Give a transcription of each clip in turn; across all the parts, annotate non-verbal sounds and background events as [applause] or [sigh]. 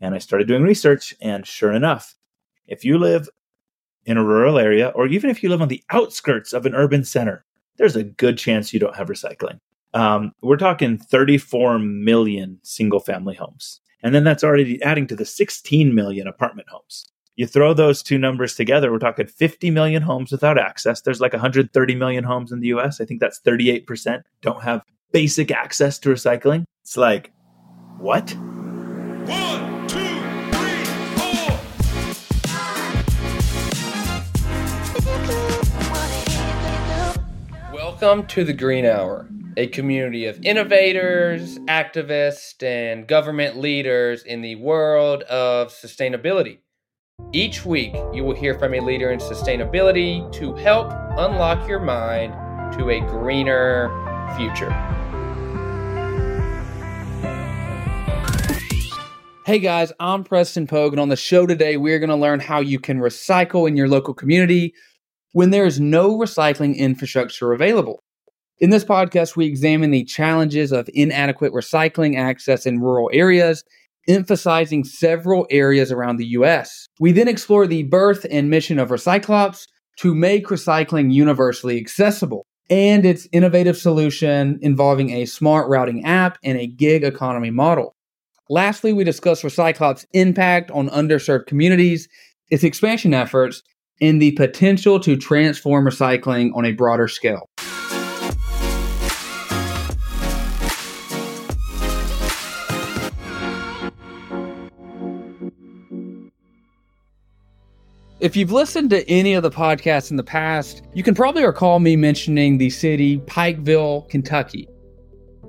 And I started doing research, and sure enough, if you live in a rural area, or even if you live on the outskirts of an urban center, there's a good chance you don't have recycling. Um, we're talking 34 million single family homes. And then that's already adding to the 16 million apartment homes. You throw those two numbers together, we're talking 50 million homes without access. There's like 130 million homes in the US. I think that's 38% don't have basic access to recycling. It's like, what? One, Welcome to the Green Hour, a community of innovators, activists, and government leaders in the world of sustainability. Each week, you will hear from a leader in sustainability to help unlock your mind to a greener future. Hey guys, I'm Preston Pogue, and on the show today, we're going to learn how you can recycle in your local community when there is no recycling infrastructure available. In this podcast, we examine the challenges of inadequate recycling access in rural areas emphasizing several areas around the US. We then explore the birth and mission of Recyclops to make recycling universally accessible and its innovative solution involving a smart routing app and a gig economy model. Lastly, we discuss Recyclops' impact on underserved communities, its expansion efforts, and the potential to transform recycling on a broader scale. If you've listened to any of the podcasts in the past, you can probably recall me mentioning the city Pikeville, Kentucky.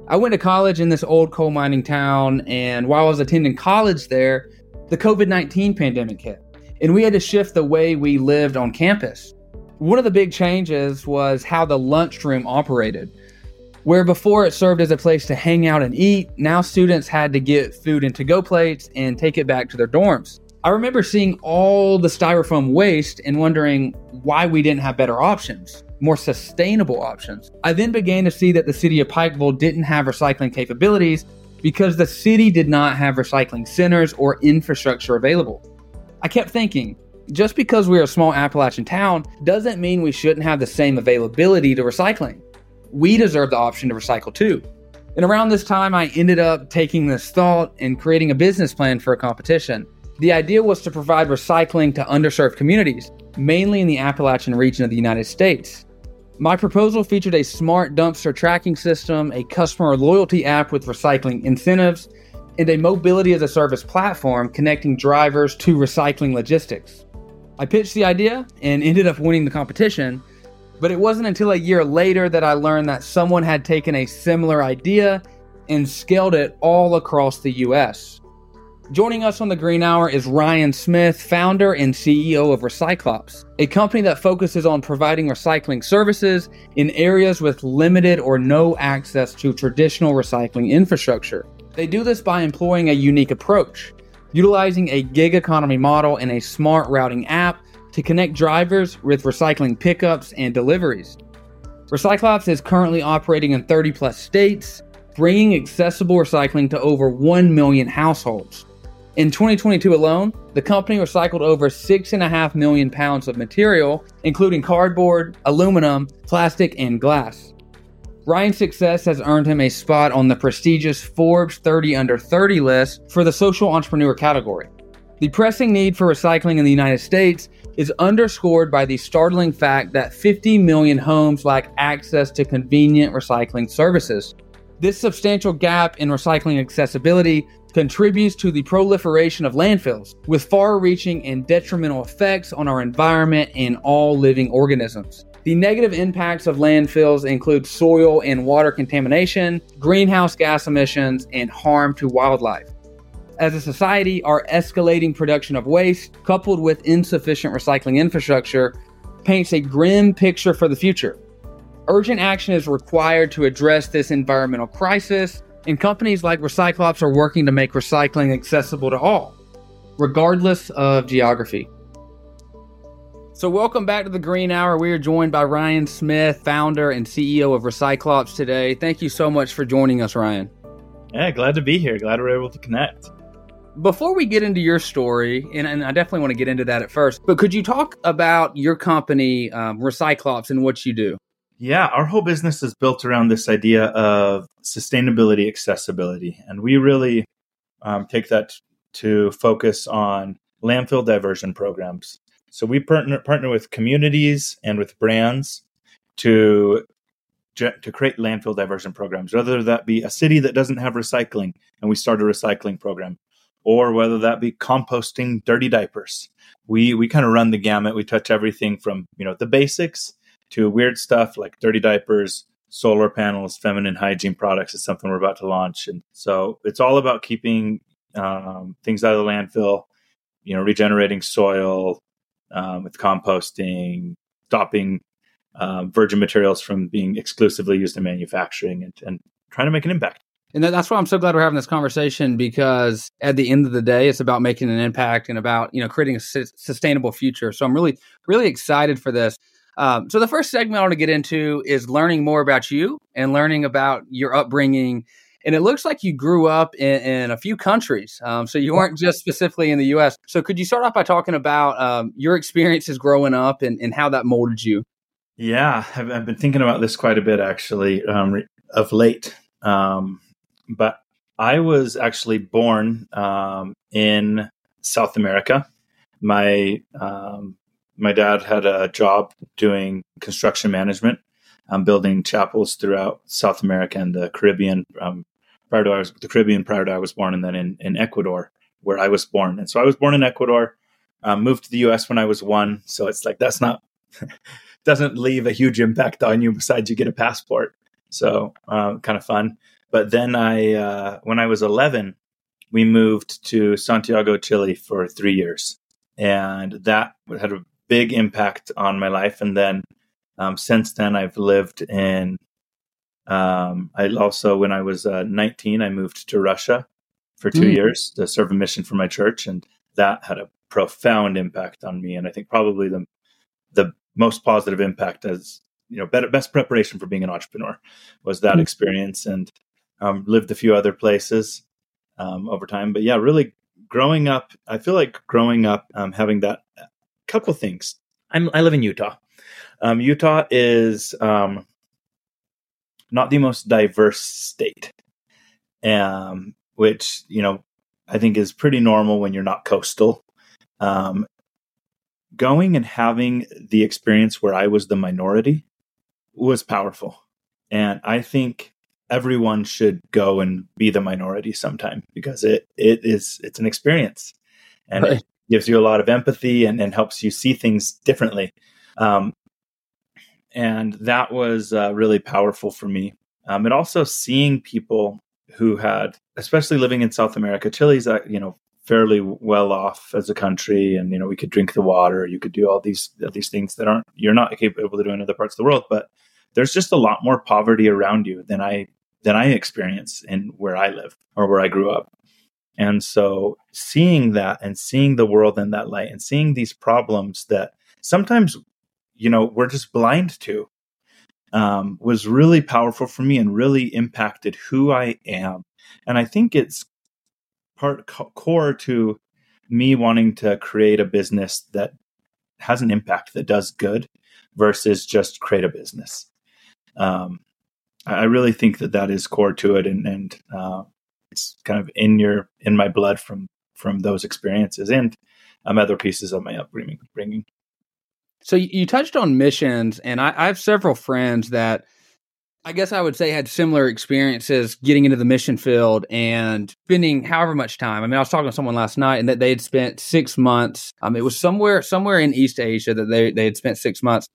I went to college in this old coal mining town, and while I was attending college there, the COVID 19 pandemic hit, and we had to shift the way we lived on campus. One of the big changes was how the lunchroom operated. Where before it served as a place to hang out and eat, now students had to get food into go plates and take it back to their dorms. I remember seeing all the styrofoam waste and wondering why we didn't have better options, more sustainable options. I then began to see that the city of Pikeville didn't have recycling capabilities because the city did not have recycling centers or infrastructure available. I kept thinking, just because we're a small Appalachian town doesn't mean we shouldn't have the same availability to recycling. We deserve the option to recycle too. And around this time, I ended up taking this thought and creating a business plan for a competition. The idea was to provide recycling to underserved communities, mainly in the Appalachian region of the United States. My proposal featured a smart dumpster tracking system, a customer loyalty app with recycling incentives, and a mobility as a service platform connecting drivers to recycling logistics. I pitched the idea and ended up winning the competition, but it wasn't until a year later that I learned that someone had taken a similar idea and scaled it all across the US. Joining us on the Green Hour is Ryan Smith, founder and CEO of Recyclops, a company that focuses on providing recycling services in areas with limited or no access to traditional recycling infrastructure. They do this by employing a unique approach, utilizing a gig economy model and a smart routing app to connect drivers with recycling pickups and deliveries. Recyclops is currently operating in 30 plus states, bringing accessible recycling to over 1 million households. In 2022 alone, the company recycled over 6.5 million pounds of material, including cardboard, aluminum, plastic, and glass. Ryan's success has earned him a spot on the prestigious Forbes 30 Under 30 list for the social entrepreneur category. The pressing need for recycling in the United States is underscored by the startling fact that 50 million homes lack access to convenient recycling services. This substantial gap in recycling accessibility contributes to the proliferation of landfills, with far reaching and detrimental effects on our environment and all living organisms. The negative impacts of landfills include soil and water contamination, greenhouse gas emissions, and harm to wildlife. As a society, our escalating production of waste, coupled with insufficient recycling infrastructure, paints a grim picture for the future. Urgent action is required to address this environmental crisis and companies like Recyclops are working to make recycling accessible to all, regardless of geography. So, welcome back to the Green Hour. We are joined by Ryan Smith, founder and CEO of Recyclops today. Thank you so much for joining us, Ryan. Yeah, glad to be here. Glad we're able to connect. before we get into your story, and, and, I definitely want to get into that at first, but could you talk about your company, um, Recyclops, and what you do? Yeah, our whole business is built around this idea of sustainability, accessibility, and we really um, take that to focus on landfill diversion programs. So we partner partner with communities and with brands to to create landfill diversion programs, whether that be a city that doesn't have recycling and we start a recycling program, or whether that be composting dirty diapers. We we kind of run the gamut. We touch everything from you know the basics to weird stuff like dirty diapers, solar panels, feminine hygiene products is something we're about to launch, and so it's all about keeping um, things out of the landfill, you know, regenerating soil um, with composting, stopping um, virgin materials from being exclusively used in manufacturing, and, and trying to make an impact. And that's why I'm so glad we're having this conversation because at the end of the day, it's about making an impact and about you know creating a su- sustainable future. So I'm really really excited for this. Um, so the first segment I want to get into is learning more about you and learning about your upbringing. And it looks like you grew up in, in a few countries. Um, so you weren't just specifically in the U.S. So could you start off by talking about um, your experiences growing up and, and how that molded you? Yeah, I've, I've, been thinking about this quite a bit actually um, of late. Um, but I was actually born um, in South America. My um, my dad had a job doing construction management, um, building chapels throughout South America and the Caribbean. Um, prior to I was the Caribbean, prior to I was born, and then in, in Ecuador, where I was born. And so I was born in Ecuador. Um, moved to the U.S. when I was one, so it's like that's not [laughs] doesn't leave a huge impact on you besides you get a passport. So uh, kind of fun. But then I, uh, when I was 11, we moved to Santiago, Chile for three years, and that had a big impact on my life. And then um, since then, I've lived in. Um, I also, when I was uh, 19, I moved to Russia for two mm. years to serve a mission for my church, and that had a profound impact on me. And I think probably the the most positive impact as you know better, best preparation for being an entrepreneur was that mm. experience, and um, lived a few other places um, over time. But yeah, really growing up, I feel like growing up, um, having that couple things. I'm, I live in Utah. Um, Utah is um, not the most diverse state, um, which you know I think is pretty normal when you're not coastal. Um, going and having the experience where I was the minority was powerful, and I think everyone should go and be the minority sometime because it it is it's an experience, and right. it gives you a lot of empathy and, and helps you see things differently. Um, and that was uh, really powerful for me. Um, and also seeing people who had, especially living in South America, Chile's, uh, you know, fairly well off as a country, and you know, we could drink the water, you could do all these these things that aren't you're not able to do in other parts of the world. But there's just a lot more poverty around you than I than I experience in where I live or where I grew up. And so seeing that and seeing the world in that light and seeing these problems that sometimes, you know, we're just blind to um, was really powerful for me and really impacted who I am. And I think it's part co- core to me wanting to create a business that has an impact that does good versus just create a business. Um, I really think that that is core to it, and, and uh, it's kind of in your in my blood from from those experiences and um, other pieces of my upbringing. So you touched on missions, and I, I have several friends that I guess I would say had similar experiences getting into the mission field and spending however much time. I mean, I was talking to someone last night and that they had spent six months. Um, it was somewhere somewhere in East Asia that they they had spent six months,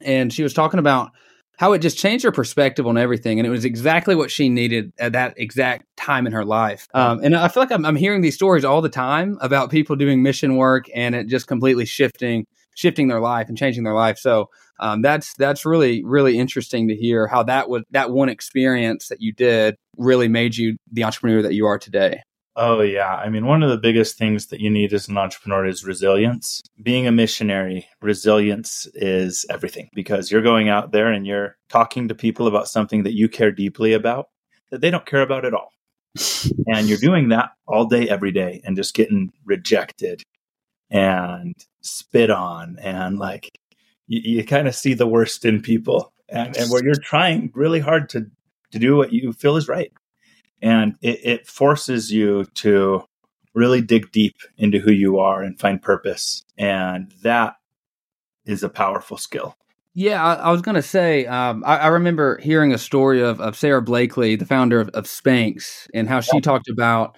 and she was talking about how it just changed her perspective on everything. And it was exactly what she needed at that exact time in her life. Um, and I feel like I'm, I'm, hearing these stories all the time about people doing mission work and it just completely shifting, shifting their life and changing their life. So um, that's, that's really, really interesting to hear how that was, that one experience that you did really made you the entrepreneur that you are today. Oh, yeah. I mean, one of the biggest things that you need as an entrepreneur is resilience. Being a missionary, resilience is everything because you're going out there and you're talking to people about something that you care deeply about that they don't care about at all. [laughs] and you're doing that all day, every day, and just getting rejected and spit on, and like you, you kind of see the worst in people, and, and where you're trying really hard to to do what you feel is right, and it, it forces you to really dig deep into who you are and find purpose, and that is a powerful skill. Yeah, I, I was going to say, um, I, I, remember hearing a story of, of Sara Blakely, the founder of, of Spanx, and how she talked about,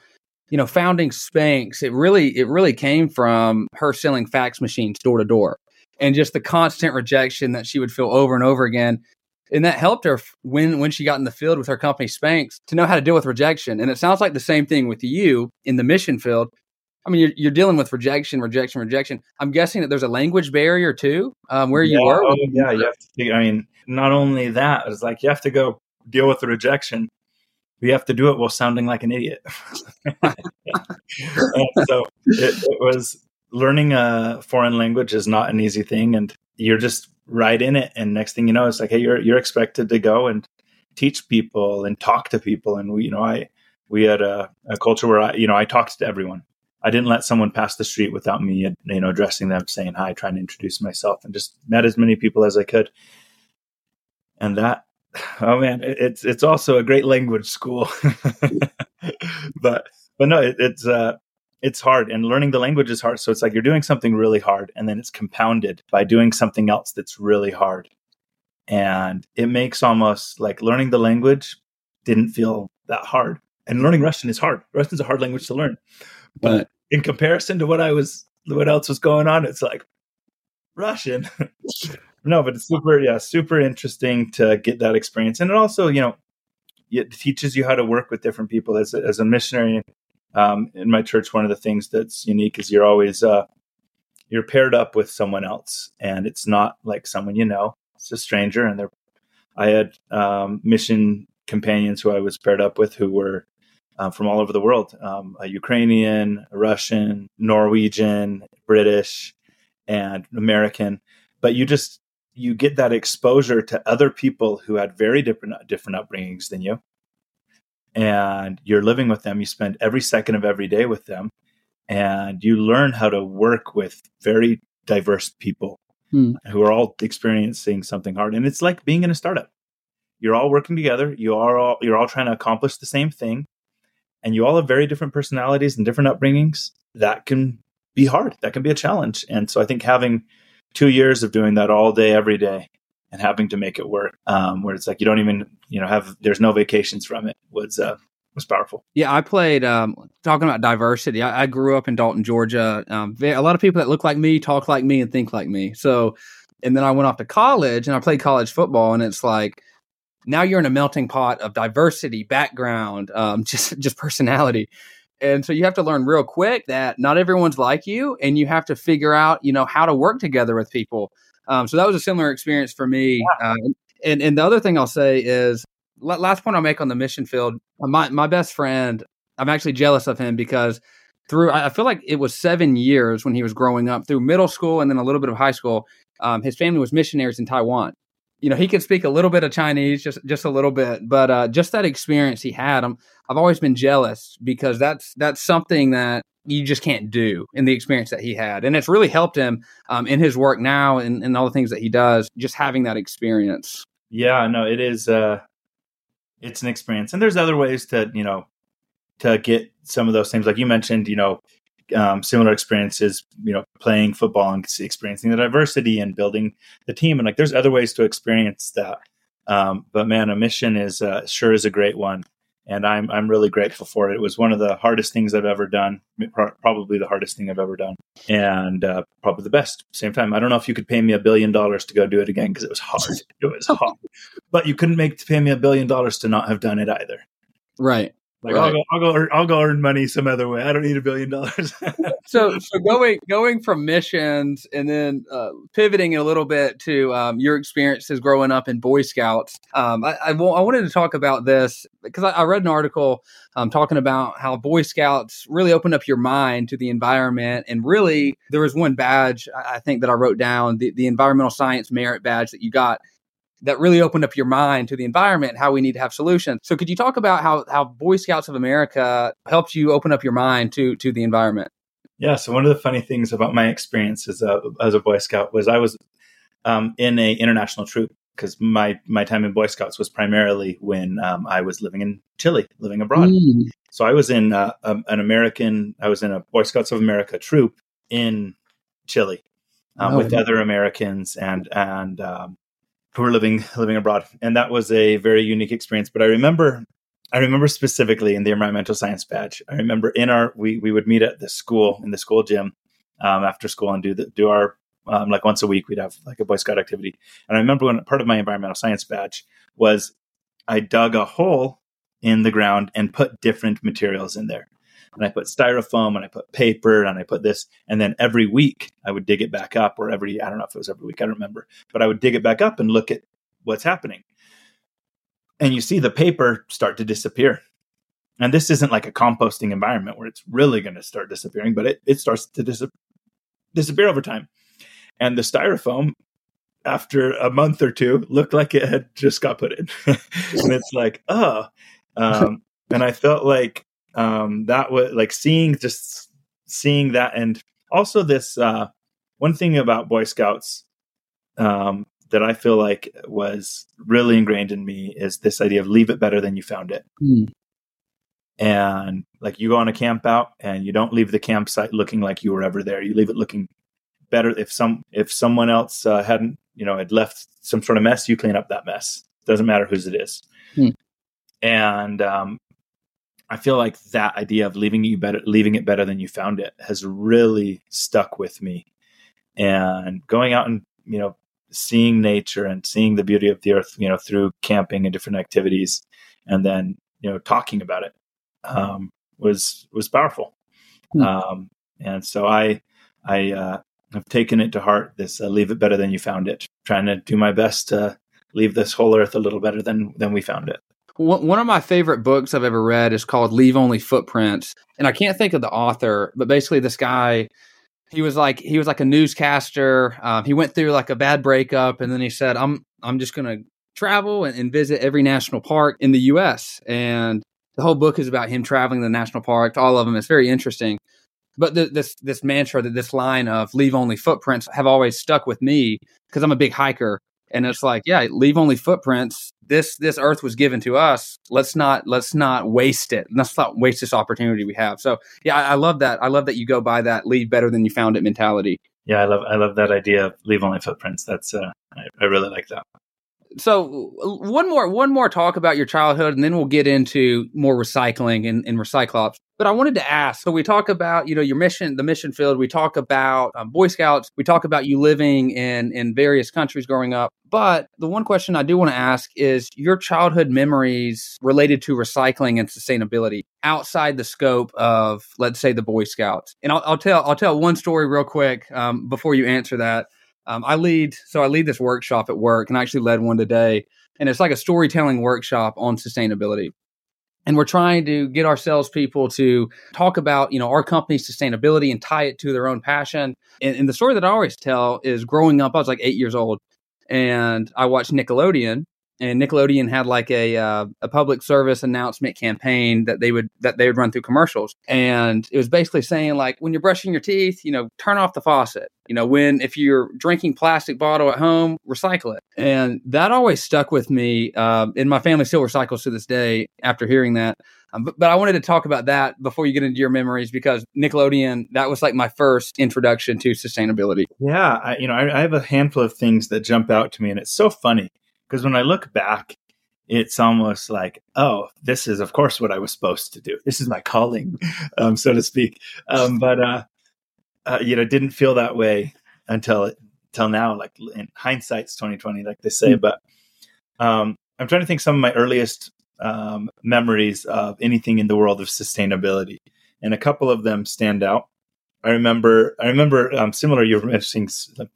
you know, founding Spanx. It really, it really came from her selling fax machines door to door, and just the constant rejection that she would feel over and over again. And that helped her when when she got in the field with her company Spanx to know how to deal with rejection. And it sounds like the same thing with you in the mission field. I mean, you're, you're dealing with rejection, rejection, rejection. I'm guessing that there's a language barrier too, um, where you yeah, were. Oh, yeah, you have to. I mean, not only that, it's like you have to go deal with the rejection. We have to do it while sounding like an idiot. [laughs] so it, it was learning a foreign language is not an easy thing, and you're just right in it. And next thing you know, it's like, hey, you're you're expected to go and teach people and talk to people. And we, you know, I we had a, a culture where I, you know, I talked to everyone. I didn't let someone pass the street without me, uh, you know, addressing them, saying hi, trying to introduce myself, and just met as many people as I could. And that, oh man, it's it's also a great language school, [laughs] but but no, it, it's uh, it's hard, and learning the language is hard. So it's like you're doing something really hard, and then it's compounded by doing something else that's really hard, and it makes almost like learning the language didn't feel that hard. And learning Russian is hard. Russian's a hard language to learn but in comparison to what I was, what else was going on, it's like Russian. [laughs] no, but it's super, yeah, super interesting to get that experience, and it also, you know, it teaches you how to work with different people. As a, as a missionary um, in my church, one of the things that's unique is you're always uh, you're paired up with someone else, and it's not like someone you know; it's a stranger. And they're I had um, mission companions who I was paired up with who were uh, from all over the world um, a Ukrainian, a Russian, Norwegian, British, and American. But you just you get that exposure to other people who had very different different upbringings than you, and you're living with them. You spend every second of every day with them, and you learn how to work with very diverse people hmm. who are all experiencing something hard. And it's like being in a startup. You're all working together. You are all you're all trying to accomplish the same thing and you all have very different personalities and different upbringings, that can be hard. That can be a challenge. And so I think having two years of doing that all day, every day, and having to make it work, um, where it's like you don't even, you know, have there's no vacations from it was uh, was powerful. Yeah, I played um, talking about diversity. I, I, grew up in Dalton, Georgia. Um, a lot of people that look like me, talk like me, and think like me. So, and then I went off to college and I played college football, and it's like now you're in a melting pot of diversity, background, um, [laughs] just just personality. And so you have to learn real quick that not everyone's like you, and you have to figure out, you know, how to work together with people. Um, so that was a similar experience for me. Yeah. Uh, and and the other thing I'll say is, last point I'll make on the mission field. My my best friend, I'm actually jealous of him because through I feel like it was seven years when he was growing up through middle school and then a little bit of high school. Um, his family was missionaries in Taiwan, you know he could speak a little bit of chinese just just a little bit but uh, just that experience he had I'm, i've always been jealous because that's that's something that you just can't do in the experience that he had and it's really helped him um, in his work now and, and all the things that he does just having that experience. Yeah no it is uh it's an experience and there's other ways to you know to get some of those things like you mentioned you know um, similar experiences, you know, playing football and experiencing the diversity and building the team. And like, there's other ways to experience that. Um, but man, a mission is uh, sure is a great one, and I'm I'm really grateful for it. It was one of the hardest things I've ever done, probably the hardest thing I've ever done, and uh, probably the best. Same time, I don't know if you could pay me a billion dollars to go do it again because it was hard. [laughs] It was hard, but you couldn't make to pay me a billion dollars to not have done it either. Right. Like right. I'll go, I'll go, I'll go earn money some other way. I don't need a billion dollars. [laughs] so, so going going from missions and then uh, pivoting a little bit to um, your experiences growing up in Boy Scouts. Um, I, I, I, wanted to talk about this because I, I read an article um, talking about how Boy Scouts really opened up your mind to the environment, and really there was one badge I think that I wrote down the, the environmental science merit badge that you got that really opened up your mind to the environment and how we need to have solutions. So could you talk about how how Boy Scouts of America helped you open up your mind to to the environment? Yeah. So one of the funny things about my experience as a as a Boy Scout was I was um, in a international troop because my my time in Boy Scouts was primarily when um, I was living in Chile, living abroad. Mm. So I was in uh, um, an American. I was in a Boy Scouts of America troop in Chile um, oh, with other Americans and and um, who were living living abroad, and that was a very unique experience. But I remember. I remember specifically in the environmental science badge. I remember in our we we would meet at the school in the school gym um, after school and do the do our um, like once a week we'd have like a boy scout activity and i remember when part of my environmental science badge was i dug a hole in the ground and put different materials in there and i put styrofoam and i put paper and i put this and then every week i would dig it back up or every i don't know if it was every week i don't remember but i would dig it back up and look at what's happening. And you see the paper start to disappear. And this isn't like a composting environment where it's really going to start disappearing but it, it starts to dis- disappear over time. And the styrofoam after a month or two looked like it had just got put in. [laughs] And it's like oh um, and i felt like um, that was like seeing just seeing that and also this uh, one thing about boy scouts um, that i feel like was really ingrained in me is this idea of leave it better than you found it. Mm. and like you go on a camp out and you don't leave the campsite looking like you were ever there. You leave it looking better. If some if someone else uh, hadn't you know had left some sort of mess you clean up that mess. Doesn't matter whose it is. Hmm. and um, i feel like that idea of leaving you better leaving it better than you found it has really stuck with me and going out and you know seeing nature and seeing the beauty of the earth you know through camping and different activities and then you know talking about it um, was was powerful hmm. um, and so i i uh, I've taken it to heart. This uh, leave it better than you found it. Trying to do my best to leave this whole earth a little better than than we found it. One of my favorite books I've ever read is called Leave Only Footprints, and I can't think of the author, but basically this guy, he was like he was like a newscaster. Um, he went through like a bad breakup, and then he said, "I'm I'm just gonna travel and, and visit every national park in the U.S." And the whole book is about him traveling the national parks, all of them. It's very interesting. But the, this this mantra, that this line of "leave only footprints" have always stuck with me because I'm a big hiker, and it's like, yeah, leave only footprints. This this earth was given to us. Let's not let's not waste it. Let's not waste this opportunity we have. So yeah, I, I love that. I love that you go by that leave better than you found it mentality. Yeah, I love I love that idea of leave only footprints. That's uh, I, I really like that so one more one more talk about your childhood and then we'll get into more recycling and, and recyclops. But i wanted to ask so we talk about you know your mission the mission field. We talk about um, boy scouts. We talk about you living in in various countries growing up. But the one question i do want to ask is your childhood memories related to recycling and sustainability outside the scope of let's say the boy scouts. And i'll, I'll tell i'll tell one story real quick um, before you answer that um, I lead, so I lead this workshop at work, and I actually led one today, and it's like a storytelling workshop on sustainability. And we're trying to get our salespeople to talk about, you know, our company's sustainability and tie it to their own passion. And, and the story that I always tell is growing up, I was like eight years old, and I watched Nickelodeon, and Nickelodeon had like a uh, a public service announcement campaign that they would that they would run through commercials, and it was basically saying like when you're brushing your teeth, you know, turn off the faucet. You know, when if you're drinking plastic bottle at home, recycle it, and that always stuck with me. Uh, and my family still recycles to this day after hearing that. Um, but, but I wanted to talk about that before you get into your memories because Nickelodeon that was like my first introduction to sustainability. Yeah, I, you know, I, I have a handful of things that jump out to me, and it's so funny because when I look back, it's almost like, oh, this is of course what I was supposed to do. This is my calling, [laughs] um, so to speak. Um, but uh, uh, you know, didn't feel that way until until now. Like in hindsight's twenty twenty, like they say. Mm-hmm. But um, I'm trying to think some of my earliest um, memories of anything in the world of sustainability, and a couple of them stand out. I remember, I remember um, similar. You're mentioning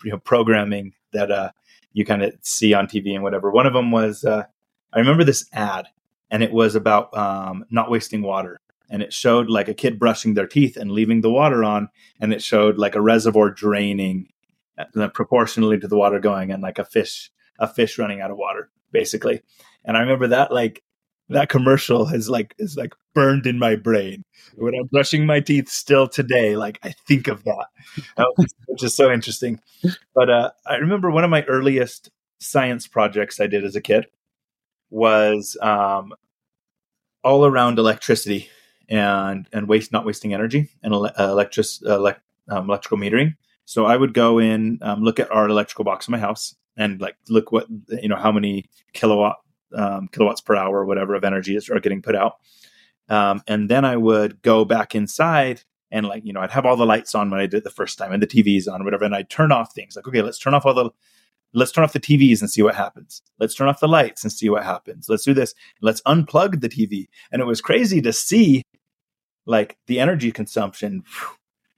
you know, programming that uh, you kind of see on TV and whatever. One of them was uh, I remember this ad, and it was about um, not wasting water, and it showed like a kid brushing their teeth and leaving the water on, and it showed like a reservoir draining uh, proportionally to the water going, and like a fish a fish running out of water, basically. And I remember that like that commercial is like is like burned in my brain when I'm brushing my teeth still today. Like I think of that, [laughs] which is so interesting. But uh, I remember one of my earliest science projects I did as a kid was um, all around electricity and and waste not wasting energy and ele- uh, electric uh, um, electrical metering. So I would go in, um, look at our electrical box in my house, and like look what you know how many kilowatt um, kilowatts per hour or whatever of energy is are getting put out. Um, and then I would go back inside and like you know I'd have all the lights on when I did the first time and the TVs on whatever, and I'd turn off things like okay, let's turn off all the let's turn off the TVs and see what happens. Let's turn off the lights and see what happens. Let's do this. Let's unplug the TV. And it was crazy to see like the energy consumption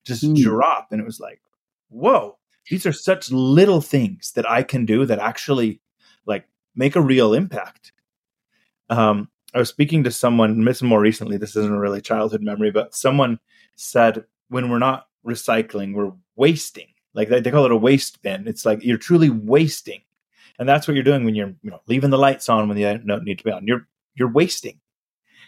just mm. drop. And it was like, whoa, these are such little things that I can do that actually like make a real impact. Um, I was speaking to someone, this more recently, this isn't a really childhood memory, but someone said when we're not recycling, we're wasting. Like they, they call it a waste bin. It's like you're truly wasting. And that's what you're doing when you're you know leaving the lights on when you don't need to be on. You're you're wasting.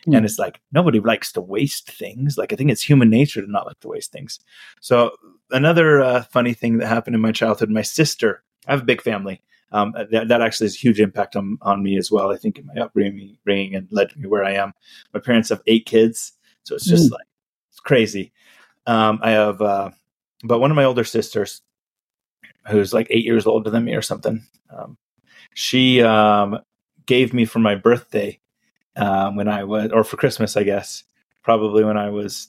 Mm. And it's like nobody likes to waste things. Like I think it's human nature to not like to waste things. So another uh, funny thing that happened in my childhood, my sister, I have a big family. Um, that, that actually has a huge impact on, on me as well. I think in my upbringing and led me where I am. My parents have eight kids, so it's just mm. like it's crazy. Um, I have, uh, but one of my older sisters, who's like eight years older than me or something, um, she um, gave me for my birthday um, when I was, or for Christmas, I guess, probably when I was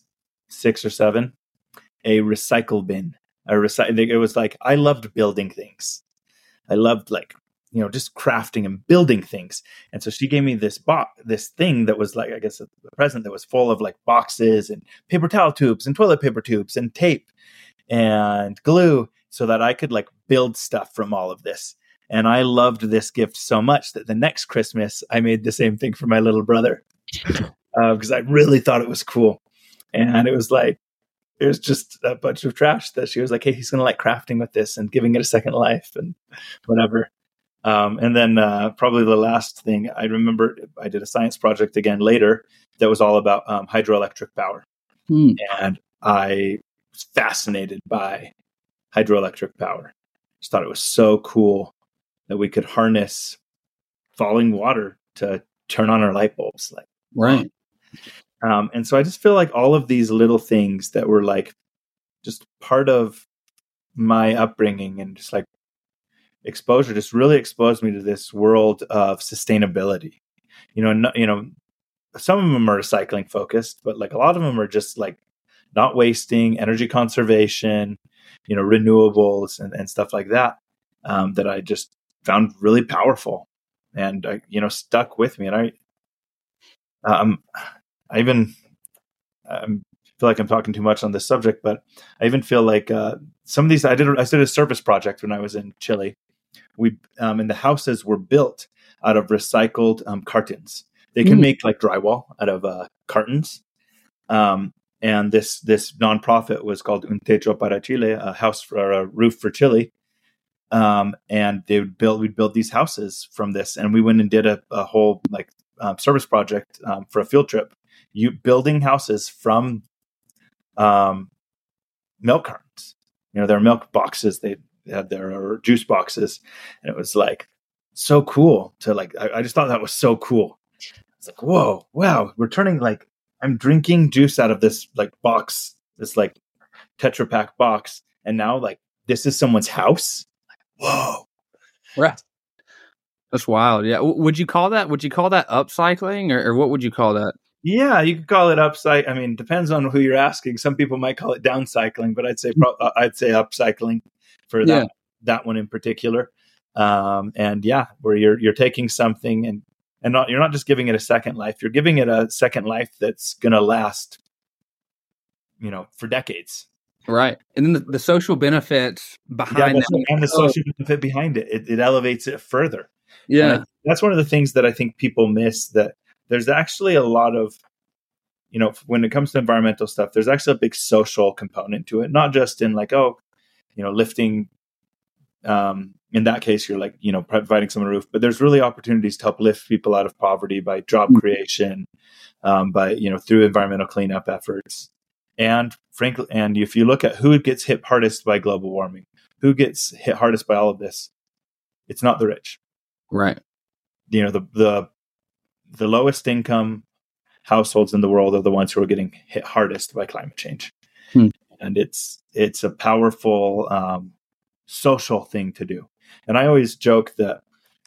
six or seven, a recycle bin. A recycle. It was like I loved building things. I loved like you know just crafting and building things. And so she gave me this box, this thing that was like I guess a present that was full of like boxes and paper towel tubes and toilet paper tubes and tape and glue, so that I could like build stuff from all of this. And I loved this gift so much that the next Christmas I made the same thing for my little brother because [laughs] uh, I really thought it was cool. And it was like, it was just a bunch of trash that she was like, hey, he's going to like crafting with this and giving it a second life and whatever. Um, and then uh, probably the last thing I remember, I did a science project again later that was all about um, hydroelectric power. Hmm. And I was fascinated by hydroelectric power. Just thought it was so cool that we could harness falling water to turn on our light bulbs like. Right. Um, and so i just feel like all of these little things that were like just part of my upbringing and just like exposure just really exposed me to this world of sustainability. You know no, you know some of them are recycling focused but like a lot of them are just like not wasting energy conservation you know renewables and, and stuff like that um, that i just found really powerful and uh, you know stuck with me. And i um i even I feel like i'm talking too much on this subject but i even feel like uh, some of these i did i did a service project when i was in chile. We um, and the houses were built out of recycled um, cartons. They can mm. make like drywall out of uh, cartons. Um, and this this nonprofit was called Un Techo para Chile, a house for a roof for Chile, um, and they would build we'd build these houses from this. And we went and did a, a whole like um, service project um, for a field trip you building houses from um, milk cartons. You know their milk boxes. They had their juice boxes. And it was like so cool to like I, I just thought that was so cool. It's like whoa wow we're turning like i'm drinking juice out of this like box this like tetra pak box. And now like this is someone's house whoa. Right. That's wild. Yeah. would you call that? Would you call that upcycling, or, or what would you call that? Yeah, you could call it upcycling. I mean, depends on who you're asking. Some people might call it downcycling, but I'd say pro- uh, I'd say upcycling for that yeah. that one in particular. Um, and yeah, where you're you're taking something and and not you're not just giving it a second life. You're giving it a second life that's going to last, you know, for decades. Right. And then the, the social benefits behind yeah, that. And the social benefit behind it. it. It elevates it further. Yeah. that's one of the things that I think people miss that there's actually a lot of, you know, when it comes to environmental stuff, there's actually a big social component to it, not just in like, oh, you know, lifting um, in that case, you're like, you know, providing someone a roof. But there's really opportunities to help lift people out of poverty by job mm-hmm. creation, um, by you know, through environmental cleanup efforts. And frankly, and if you look at who gets hit hardest by global warming, who gets hit hardest by all of this, it's not the rich, right? You know, the the the lowest income households in the world are the ones who are getting hit hardest by climate change, hmm. and it's it's a powerful um, social thing to do. And I always joke that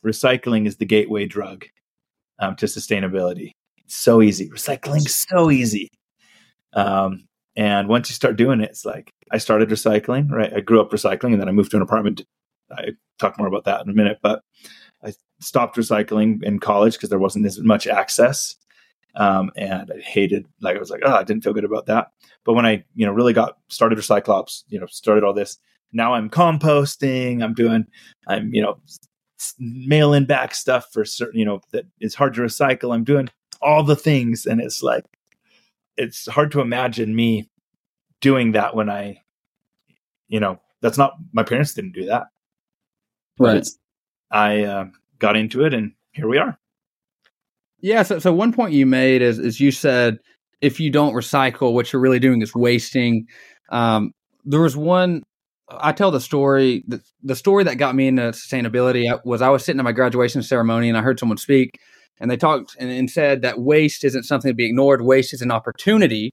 recycling is the gateway drug um, to sustainability. It's so easy. Recycling so easy. Um, and once you start doing it, it's like I started recycling, right? I grew up recycling and then I moved to an apartment. I talk more about that in a minute, but I stopped recycling in college because there wasn't as much access. Um, and I hated, like, I was like, oh, I didn't feel good about that. But when I, you know, really got started Recyclops, you know, started all this, now I'm composting. I'm doing, I'm, you know, mailing back stuff for certain, you know, that is hard to recycle. I'm doing all the things. And it's like, it's hard to imagine me doing that when I, you know, that's not, my parents didn't do that. Right. I uh, got into it and here we are. Yeah. So, so one point you made is, is you said, if you don't recycle, what you're really doing is wasting. Um, there was one I tell the story. The, the story that got me into sustainability was I was sitting at my graduation ceremony and I heard someone speak, and they talked and, and said that waste isn't something to be ignored. Waste is an opportunity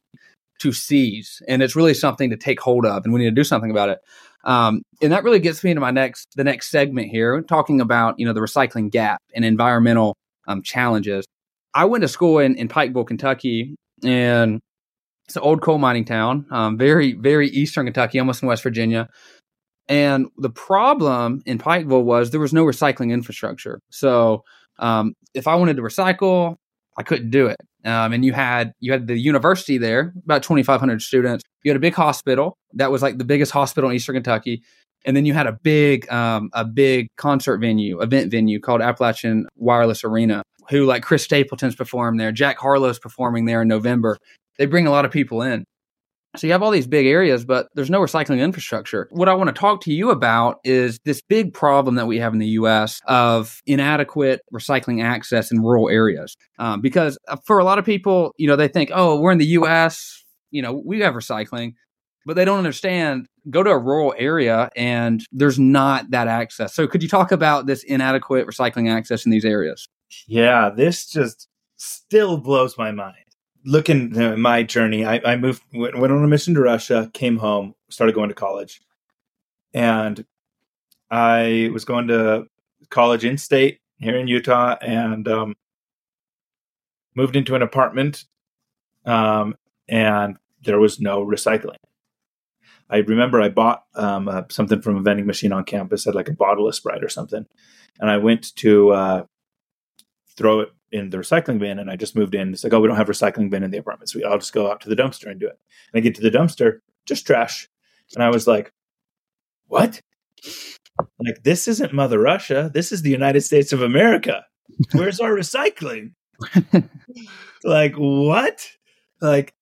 to seize, and it's really something to take hold of, and we need to do something about it. Um, and that really gets me into my next the next segment here, talking about you know the recycling gap and environmental um, challenges. I went to school in, in Pikeville, Kentucky, and it's an old coal mining town, um, very, very eastern Kentucky, almost in West Virginia. And the problem in Pikeville was there was no recycling infrastructure. So um, if I wanted to recycle, I couldn't do it. Um, and you had you had the university there, about 2,500 students. You had a big hospital that was like the biggest hospital in Eastern Kentucky, and then you had a big um, a big concert venue, event venue called Appalachian Wireless Arena. Who like Chris Stapleton's performed there, Jack Harlow's performing there in November, they bring a lot of people in. So you have all these big areas, but there's no recycling infrastructure. What I want to talk to you about is this big problem that we have in the U.S. of inadequate recycling access in rural areas. Um, because uh, for a lot of people, you know, they think, oh, we're in the U.S., you know, we have recycling, but they don't understand. Go to a rural area and there's not that access. So could you talk about this inadequate recycling access in these areas? Yeah, this just still blows my mind looking at my journey, I, I moved, went, went on a mission to Russia, came home, started going to college, and I was going to college in state here in Utah, and um, moved into an apartment, um, and there was no recycling. I remember I bought um, uh, something from a vending machine on campus, had like a bottle of Sprite or something, and I went to uh, throw it in the recycling bin and I just moved in. It's like, oh, we don't have recycling bin in the apartment. So I'll just go out to the dumpster and do it. And I get to the dumpster, just trash. And I was like, what? Like, this isn't Mother Russia. This is the United States of America. Where's our recycling? [laughs] like, what? Like,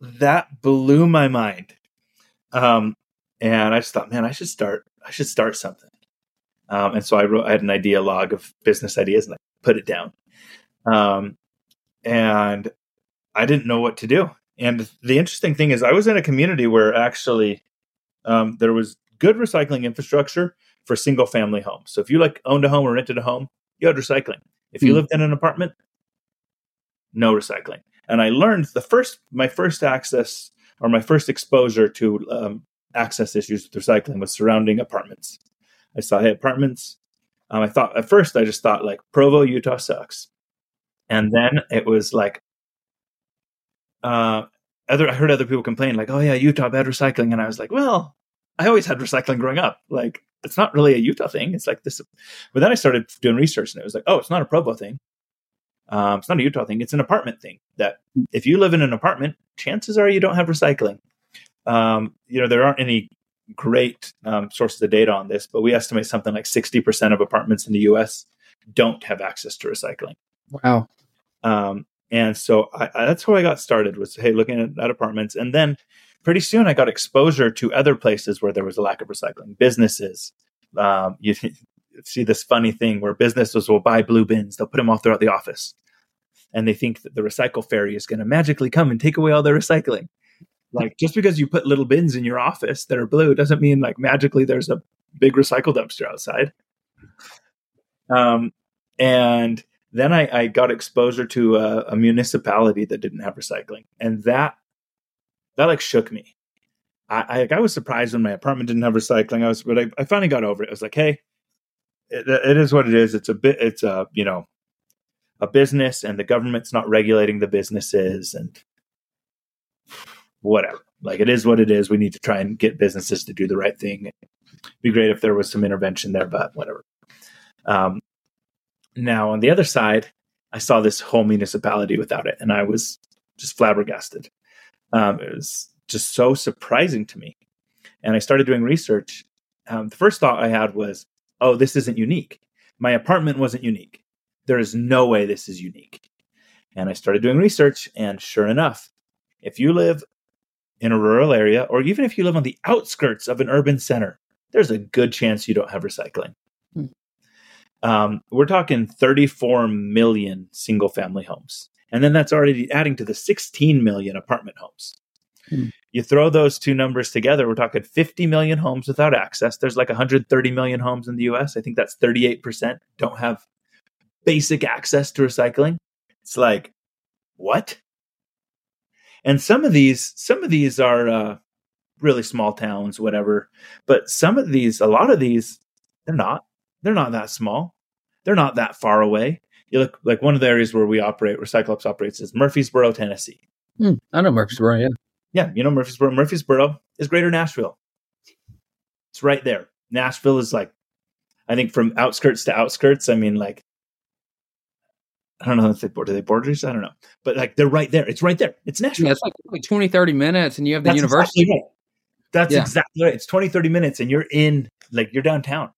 that blew my mind. Um, and I just thought, man, I should start, I should start something. Um, and so I wrote, I had an idea log of business ideas and I put it down. Um, and I didn't know what to do. And the interesting thing is, I was in a community where actually um, there was good recycling infrastructure for single family homes. So if you like owned a home or rented a home, you had recycling. If you mm lived in an apartment, no recycling. And I learned the first, my first access or my first exposure to um, access issues with recycling was surrounding apartments. I saw, hey, apartments. Um, I thought at first, I just thought like Provo, Utah sucks. And then it was like, uh, other I heard other people complain like, "Oh yeah, Utah bad recycling," and I was like, "Well, I always had recycling growing up. Like, it's not really a Utah thing. It's like this." But then I started doing research, and it was like, "Oh, it's not a Provo thing. Um, it's not a Utah thing. It's an apartment thing. That if you live in an apartment, chances are you don't have recycling. Um, you know, there aren't any great um, sources of data on this, but we estimate something like sixty percent of apartments in the U.S. don't have access to recycling. Wow. Um, and so I, I, that's how I got started was, hey, looking at, at apartments. And then pretty soon I got exposure to other places where there was a lack of recycling, businesses, um, you see this funny thing where businesses will buy blue bins, they'll put them all throughout the office, and they think that the recycle fairy is going to magically come and take away all their recycling. Like just because you put little bins in your office that are blue doesn't mean like magically there's a big recycle dumpster outside. Um, and then I, I got exposure to a, a municipality that didn't have recycling, and that that like shook me. I, I, I was surprised when my apartment didn't have recycling. I was, but I, I finally got over it. I was like, hey, it, it is what it is. It's a bit. It's a you know a business, and the government's not regulating the businesses, and whatever. Like it is what it is. We need to try and get businesses to do the right thing. It'd be great if there was some intervention there, but whatever. Um, now, on the other side, I saw this whole municipality without it, and I was just flabbergasted. Um, it was just so surprising to me. And I started doing research. Um, the first thought I had was, oh, this isn't unique. My apartment wasn't unique. There is no way this is unique. And I started doing research, and sure enough, if you live in a rural area, or even if you live on the outskirts of an urban center, there's a good chance you don't have recycling. Um, we're talking 34 million single family homes. And then that's already adding to the 16 million apartment homes. Hmm. You throw those two numbers together, we're talking 50 million homes without access. There's like 130 million homes in the US. I think that's 38% don't have basic access to recycling. It's like, what? And some of these, some of these are uh, really small towns, whatever. But some of these, a lot of these, they're not. They're not that small. They're not that far away. You look like one of the areas where we operate, Recyclops operates is Murfreesboro, Tennessee. Hmm, I know Murfreesboro, yeah. Yeah, you know Murfreesboro. Murfreesboro is greater Nashville. It's right there. Nashville is like, I think from outskirts to outskirts, I mean, like, I don't know if they border, do they borders. I don't know, but like they're right there. It's right there. It's Nashville. Yeah, it's like, like 20, 30 minutes, and you have the That's university. Exactly right. That's yeah. exactly right. It's 20, 30 minutes, and you're in like you're downtown.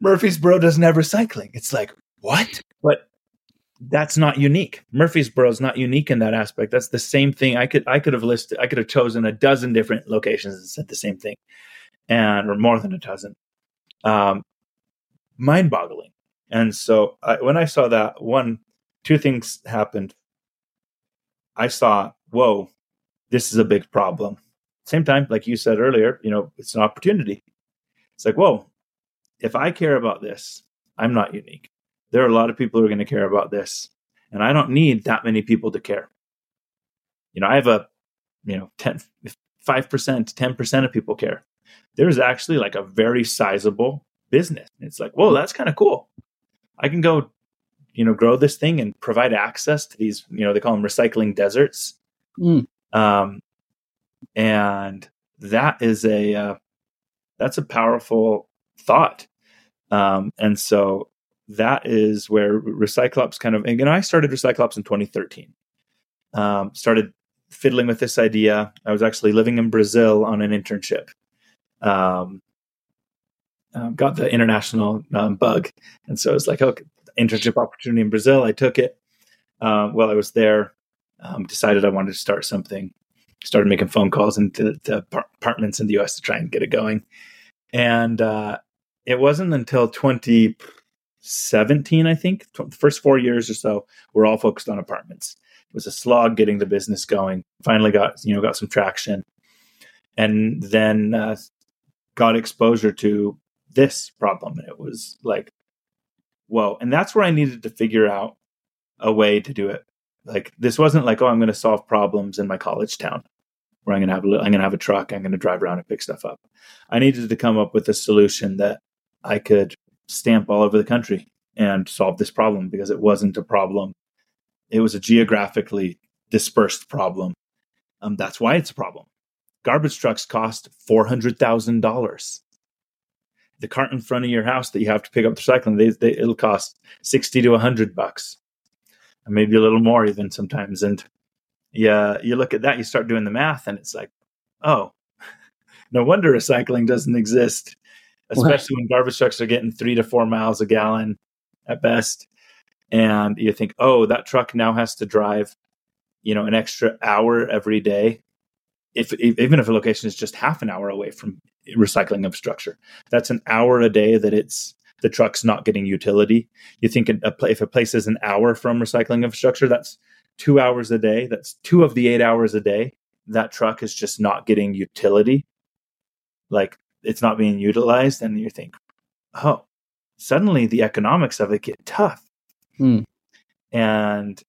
Murfreesboro doesn't have recycling. It's like, what? But that's not unique. Murfreesboro is not unique in that aspect. That's the same thing. I could I could have listed I could have chosen a dozen different locations and said the same thing. And or more than a dozen. Um mind boggling. And so I, when I saw that, one, two things happened. I saw, whoa, this is a big problem. Same time, like you said earlier, you know, it's an opportunity. It's like, whoa, if I care about this, I'm not unique. There are a lot of people who are going to care about this, and I don't need that many people to care. You know, I have a, you know, 10, 5%, 10% of people care. There's actually like a very sizable business. It's like, whoa, that's kind of cool. I can go, you know, grow this thing and provide access to these, you know, they call them recycling deserts. Mm. Um, and that is a, uh, that's a powerful thought. Um, and so that is where Recyclops kind of, and I started Recyclops in 2013. Um, started fiddling with this idea. I was actually living in Brazil on an internship. Um, um, got the international um, bug, and so it was like, okay, internship opportunity in Brazil. I took it um, while I was there. Um, decided I wanted to start something. Started making phone calls into to apartments in the U.S. to try and get it going, and uh, it wasn't until 2017, I think, the first four years or so, we're all focused on apartments. It was a slog getting the business going. Finally, got you know got some traction, and then uh, got exposure to this problem. And it was like, whoa! And that's where I needed to figure out a way to do it. Like this wasn't like, oh, I'm going to solve problems in my college town where I'm going to have a, I'm going to have a truck. I'm going to drive around and pick stuff up. I needed to come up with a solution that I could stamp all over the country and solve this problem because it wasn't a problem. It was a geographically dispersed problem. Um, that's why it's a problem. Garbage trucks cost four hundred thousand dollars. The cart in front of your house that you have to pick up the recycling, they, they, it'll cost sixty to hundred bucks, and maybe a little more even sometimes. And yeah, you look at that, you start doing the math, and it's like, oh, [laughs] no wonder recycling doesn't exist especially when garbage trucks are getting three to four miles a gallon at best. And you think, oh, that truck now has to drive, you know, an extra hour every day. If even if a location is just half an hour away from recycling infrastructure. That's an hour a day that it's the truck's not getting utility. You think a, if a place is an hour from recycling infrastructure, that's two hours a day. That's two of the eight hours a day. That truck is just not getting utility. Like it's not being utilized. And you think, oh, suddenly the economics of it get tough. Hmm. And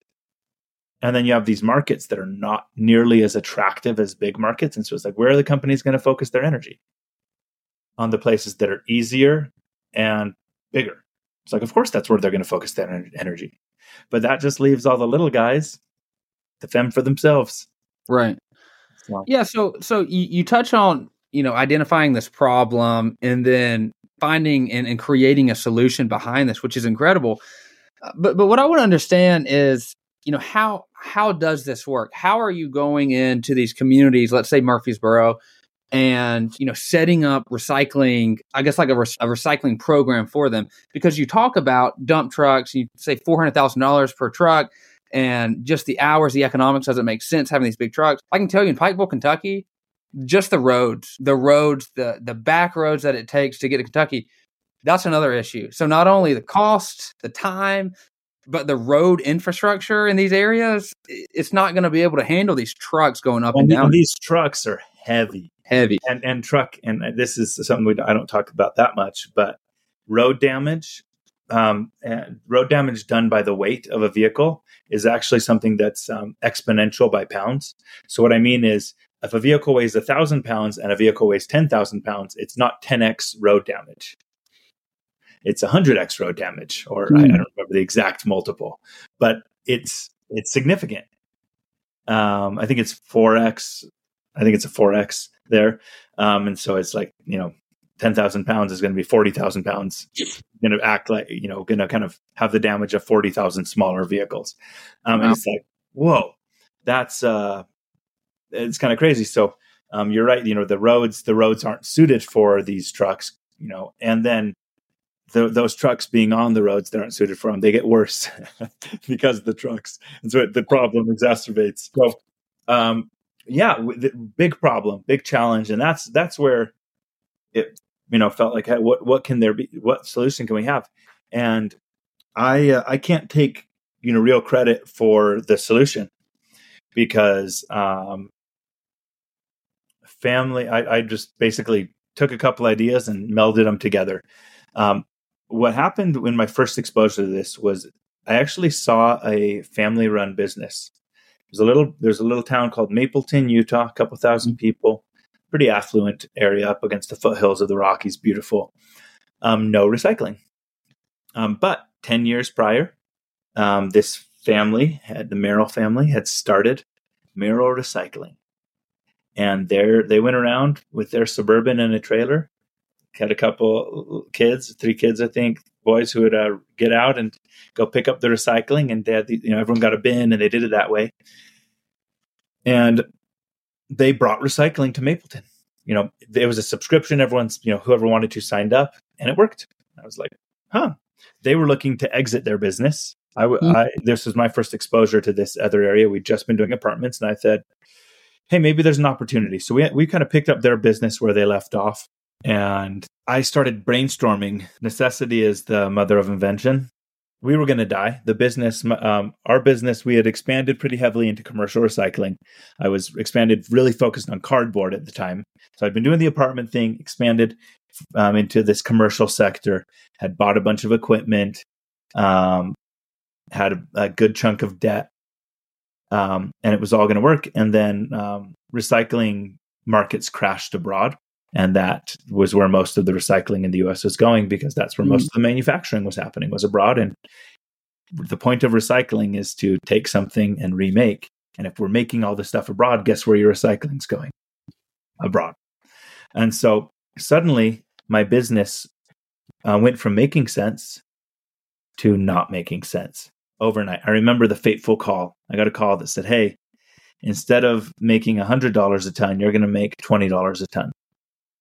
and then you have these markets that are not nearly as attractive as big markets. And so it's like, where are the companies going to focus their energy? On the places that are easier and bigger. It's like, of course, that's where they're going to focus their energy. But that just leaves all the little guys to fend for themselves. Right. Yeah. So, so you, you touch on, you know, identifying this problem and then finding and, and creating a solution behind this, which is incredible. Uh, but, but what I want to understand is, you know, how, how does this work? How are you going into these communities, let's say Murfreesboro, and you know setting up recycling i guess like a, re- a, recycling program for them because you talk about dump trucks you say $400000 per truck and just the hours the economics doesn't make sense having these big trucks i can tell you in pikeville kentucky just the roads the roads the the back roads that it takes to get to kentucky that's another issue. So not only the cost the time but the road infrastructure in these areas it's not going to be able to handle these trucks going up and, and down. these trucks are heavy. Heavy. And and truck and this is something we, i don't talk about that much but road damage um, road damage done by the weight of a vehicle is actually something that's um, exponential by pounds so what i mean is if a vehicle weighs a thousand pounds and a vehicle weighs 10,000 pounds, it's not 10x road damage. It's 100x road damage, or mm. I, I, don't remember the exact multiple, but it's it's significant. Um, I think it's 4x. I think it's a 4x there. Um, and so it's like, you know, 10,000 pounds is going to be 40,000 pounds, [laughs] going to act like, you know, going to kind of have the damage of 40,000 smaller vehicles. Um, wow. And it's like, whoa, that's, uh, it's kind of crazy. So, um, you're right. You know, the roads, the roads aren't suited for these trucks, you know, and then the, those trucks being on the roads that aren't suited for them, they get worse [laughs] because of the trucks. And so it, the problem exacerbates. So, um, yeah, big problem, big challenge, and that's that's where it you know felt like what what can there be? What solution can we have? And I uh, I can't take you know real credit for the solution because um, family I, I just basically took a couple ideas and melded them together. Um, what happened when my first exposure to this was I actually saw a family run business there's a little there's a little town called Mapleton, Utah, a couple thousand mm-hmm. people, pretty affluent area up against the foothills of the Rockies, beautiful. Um, no recycling. Um, but 10 years prior, um, this family had the Merrill family had started Merrill Recycling. And there they went around with their suburban and a trailer, had a couple kids, three kids, I think, boys who would uh, get out and go pick up the recycling, and they had the, you know everyone got a bin, and they did it that way. And they brought recycling to Mapleton. You know, it was a subscription. Everyone's you know whoever wanted to signed up, and it worked. I was like, huh. They were looking to exit their business. I, mm-hmm. I this was my first exposure to this other area. We'd just been doing apartments, and I said, hey, maybe there's an opportunity. So we we kind of picked up their business where they left off, and I started brainstorming. Necessity is the mother of invention. We were going to die. The business, um, our business, we had expanded pretty heavily into commercial recycling. I was expanded, really focused on cardboard at the time. So I'd been doing the apartment thing, expanded um, into this commercial sector, had bought a bunch of equipment, um, had a, a, good chunk of debt, um, and it was all going to work. And then um, recycling markets crashed abroad and that was where most of the recycling in the US was going because that's where mm most of the manufacturing was happening was abroad. And the point of recycling is to take something and remake. And if we're making all this stuff abroad guess where your recycling's going? Abroad. And so suddenly my business uh, went from making sense to not making sense overnight. I remember the fateful call. I got a call that said hey instead of making $100 a ton you're going to make $20 a ton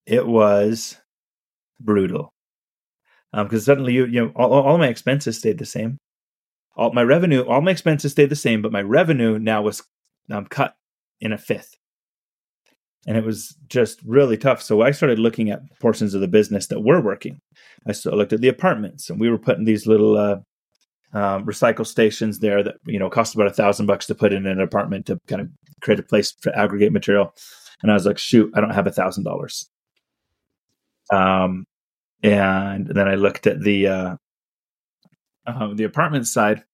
it was brutal because um, suddenly you you know all, all my expenses stayed the same all my revenue all my expenses stayed the same but my revenue now was um, cut in a fifth and it was just really tough. So I started looking at portions of the business that were working. I looked at the apartments, and we were putting these little uh, um, recycle stations there that you know cost about a thousand bucks to put in an apartment to kind of create a place to aggregate material. And I was like, shoot, I don't have a thousand dollars. Um, and then I looked at the uh, uh, the apartment side,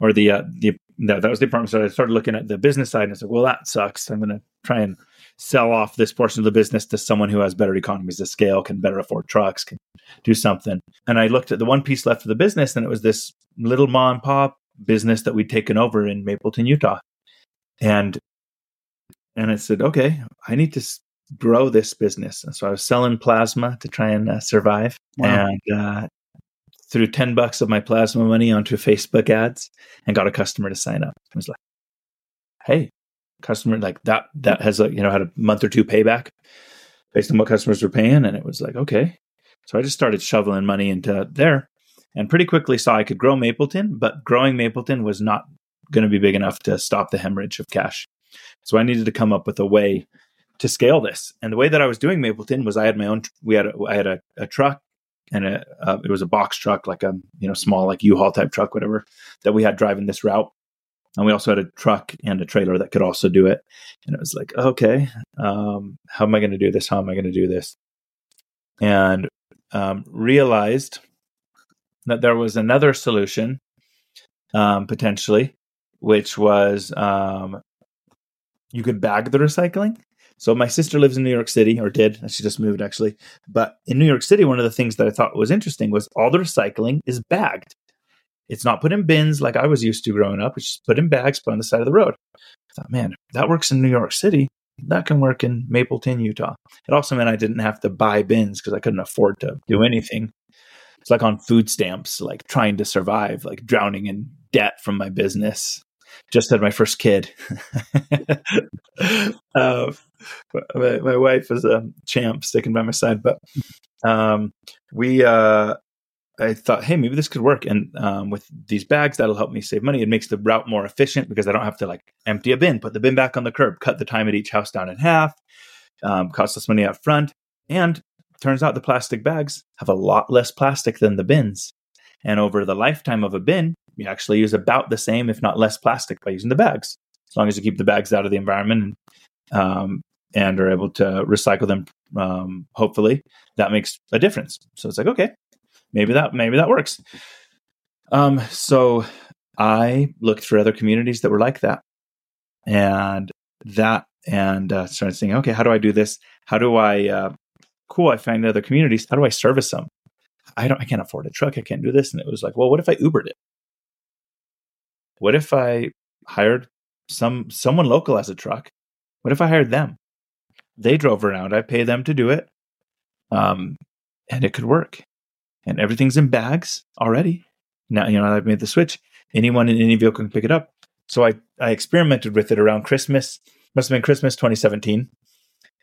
or the uh, the no, that was the apartment side. I started looking at the business side, and I said, well, that sucks. I'm going to try and sell off this portion of the business to someone who has better economies of scale, can better afford trucks, can do something. And I looked at the one piece left of the business, and it was this little mom and pop business that we'd taken over in Mapleton, Utah. And and I said, okay, I need to grow this business. And so I was selling plasma to try and uh, survive. Wow. And uh, threw 10 bucks of my plasma money onto Facebook ads and got a customer to sign up. I was like, hey, customer like that that has a you know had a month or two payback based on what customers were paying and it was like okay so i just started shoveling money into there and pretty quickly saw i could grow mapleton but growing mapleton was not going to be big enough to stop the hemorrhage of cash so i needed to come up with a way to scale this. And the way that i was doing mapleton was i had my own we had a, i had a, a truck and a, uh, it was a box truck like a you know small like u-haul type truck whatever that we had driving this route. And we also had a truck and a trailer that could also do it. And it was like okay um, how am i going to do this? How am i going to do this? And um, realized that there was another solution um, potentially which was um, you could bag the recycling so my sister lives in new york city or did she just moved actually but in new york city one of the things that i thought was interesting was all the recycling is bagged it's not put in bins like I was used to growing up. It's just put in bags, put on the side of the road. I thought, man, that works in New York City. That can work in Mapleton, Utah. It also meant I didn't have to buy bins because I couldn't afford to do anything. It's like on food stamps, like trying to survive, like drowning in debt from my business. Just had my first kid. [laughs] uh, my, my, wife is a champ sticking by my side, but um, we uh, I thought, hey, maybe this could work. And um, with these bags, that'll help me save money. It makes the route more efficient because I don't have to like empty a bin, put the bin back on the curb, cut the time at each house down in half, um, cost less money up front. And turns out the plastic bags have a lot less plastic than the bins. And over the lifetime of a bin, you actually use about the same, if not less plastic by using the bags, as long as you keep the bags out of the environment and, um, and are able to recycle them. Um, hopefully, that makes a difference. So it's like, okay, maybe that maybe that works. Um, so I looked for other communities that were like that, and that and uh, started saying, okay, how do I do this? How do I? Uh, cool, I find other communities. How do I service them? I don't. I can't afford a truck. I can't do this. And it was like, well, what if I Ubered it? What if I hired some someone local as a truck? What if I hired them? They drove around. I pay them to do it, um, and it could work and everything's in bags already. Now, you know, I've made the switch. Anyone in any vehicle can pick it up. So I, I experimented with it around Christmas. Must have been Christmas 2017.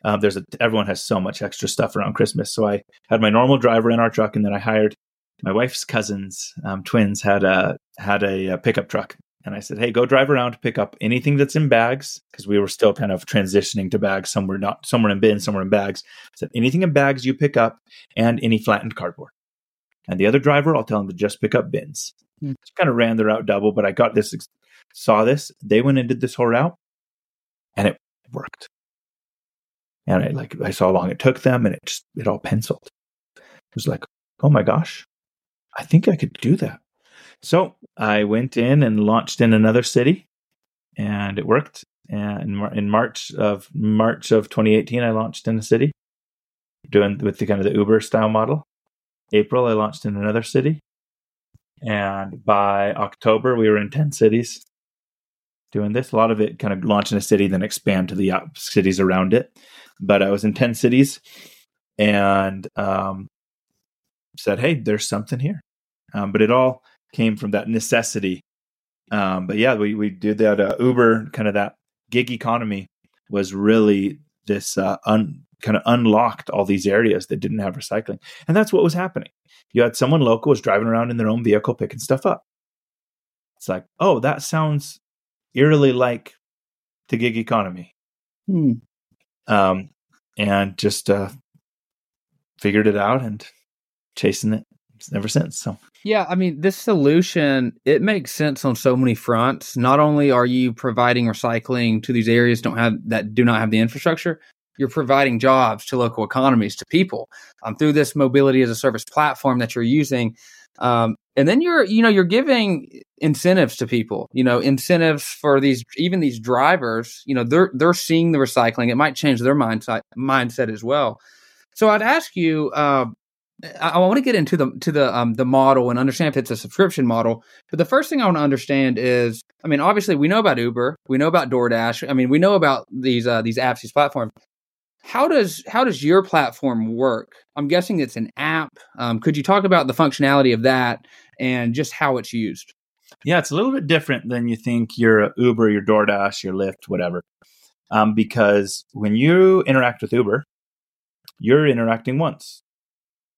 Um, there's a, everyone has so much extra stuff around Christmas. So I had my normal driver in our truck, and then I hired my wife's cousins, um, twins, had a had a, a, pickup truck, and I said, "Hey, go drive around to pick up anything that's in bags because we were still kind of transitioning to bags. Somewhere not, somewhere in bins, somewhere in bags. I said anything in bags you pick up, and any flattened cardboard." And the other driver, I'll tell him to just pick up bins. Mm. Kind of ran the route double, but I got this, saw this. They went and did this whole route, and it worked. And I like I saw how long it took them, and it just it all penciled. It was like, oh my gosh, I think I could do that. So I went in and launched in another city, and it worked. And in March of March of 2018, I launched in a city, doing with the kind of the Uber style model, April, I launched in another city. And by October, we were in 10 cities doing this. A lot of it kind of launch in a city, then expand to the cities around it. But I was in 10 cities and um, said, hey, there's something here. Um, but it all came from that necessity. Um, but yeah, we, we did that uh, Uber, kind of that gig economy was really this uh, un, kind of unlocked all these areas that didn't have recycling. And that's what was happening. You had someone local was driving around in their own vehicle picking stuff up. It's like, oh, that sounds eerily like the gig economy. Hmm. Um, and just uh, figured it out and chasing it ever since. So yeah, I mean, this solution it makes sense on so many fronts. Not only are you providing recycling to these areas don't have that do not have the infrastructure, you're providing jobs to local economies to people um, through this mobility as a service platform that you're using. Um, and then you're you know you're giving incentives to people you know incentives for these even these drivers you know they're they're seeing the recycling it might change their mindset mindset as well so i'd ask you uh, I, I want to get into the to the um, the model and understand if it's a subscription model. But the first thing I want to understand is, I mean, obviously we know about Uber, we know about DoorDash. I mean, we know about these uh, these apps, these platforms. How does how does your platform work? I'm guessing it's an app. Um, could you talk about the functionality of that and just how it's used? Yeah, it's a little bit different than you think. Your Uber, your DoorDash, your Lyft, whatever. Um, because when you interact with Uber, you're interacting once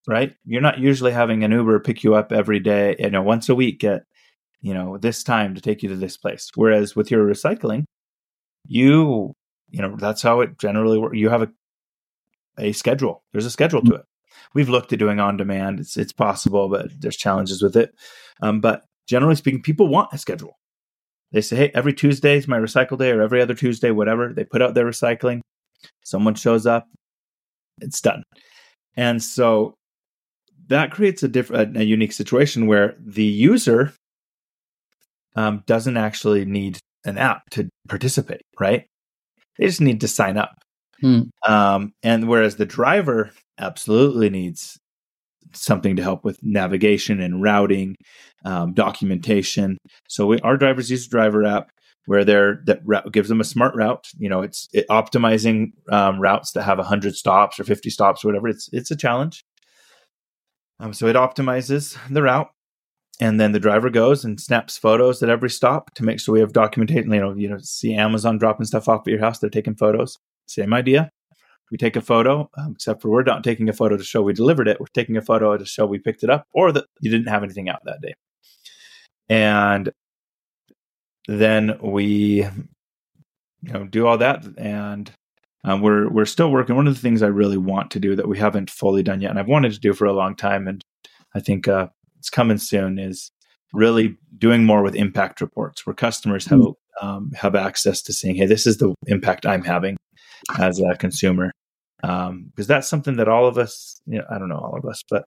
right? You're not usually having an Uber pick you up every day, you know, once a week at, you know, this time to take you to this place. Whereas with your recycling, you, you know, that's how it generally works. You have a, a schedule. There's a schedule to it. We've looked at doing on demand. It's it's possible, but there's challenges with it. Um, but generally speaking, people want a schedule. They say, hey, every Tuesday is my recycle day, or every other Tuesday, whatever. They put out their recycling. Someone shows up. It's done. And so that creates a different, a unique situation where the user um, doesn't actually need an app to participate, right? They just need to sign up. Hmm. Um, and whereas the driver absolutely needs something to help with navigation and routing, um, documentation. So we, our drivers use a driver app where they're that route gives them a smart route. You know, it's it, optimizing um, routes that have hundred stops or fifty stops or whatever. It's it's a challenge. Um, so it optimizes the route, and then the driver goes and snaps photos at every stop to make sure we have documentation. You know, you know, see Amazon dropping stuff off at your house. They're taking photos. Same idea. We take a photo, um, except for we're not taking a photo to show we delivered it. We're taking a photo to show we picked it up, or that you didn't have anything out that day. And then we, you know, do all that, and um, we're we're still working. One of the things I really want to do that we haven't fully done yet, and I've wanted to do for a long time, and I think uh, it's coming soon, is really doing more with impact reports, where customers have mm. um, have access to saying, "Hey, this is the impact I'm having as a consumer," because um, that's something that all of us, you know, I don't know all of us, but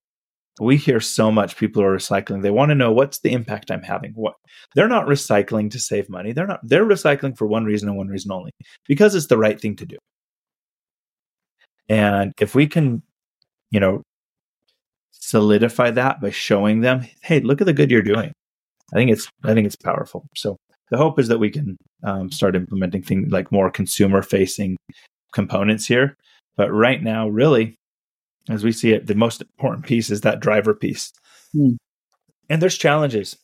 we hear so much people are recycling. They want to know what's the impact I'm having. What they're not recycling to save money. They're not. They're recycling for one reason and one reason only, because it's the right thing to do. And if we can, you know, solidify that by showing them, hey, look at the good you're doing. I think it's I think it's powerful. So the hope is that we can um, start implementing things like more consumer facing components here. But right now, really, as we see it, the most important piece is that driver piece. Mm. And there's challenges.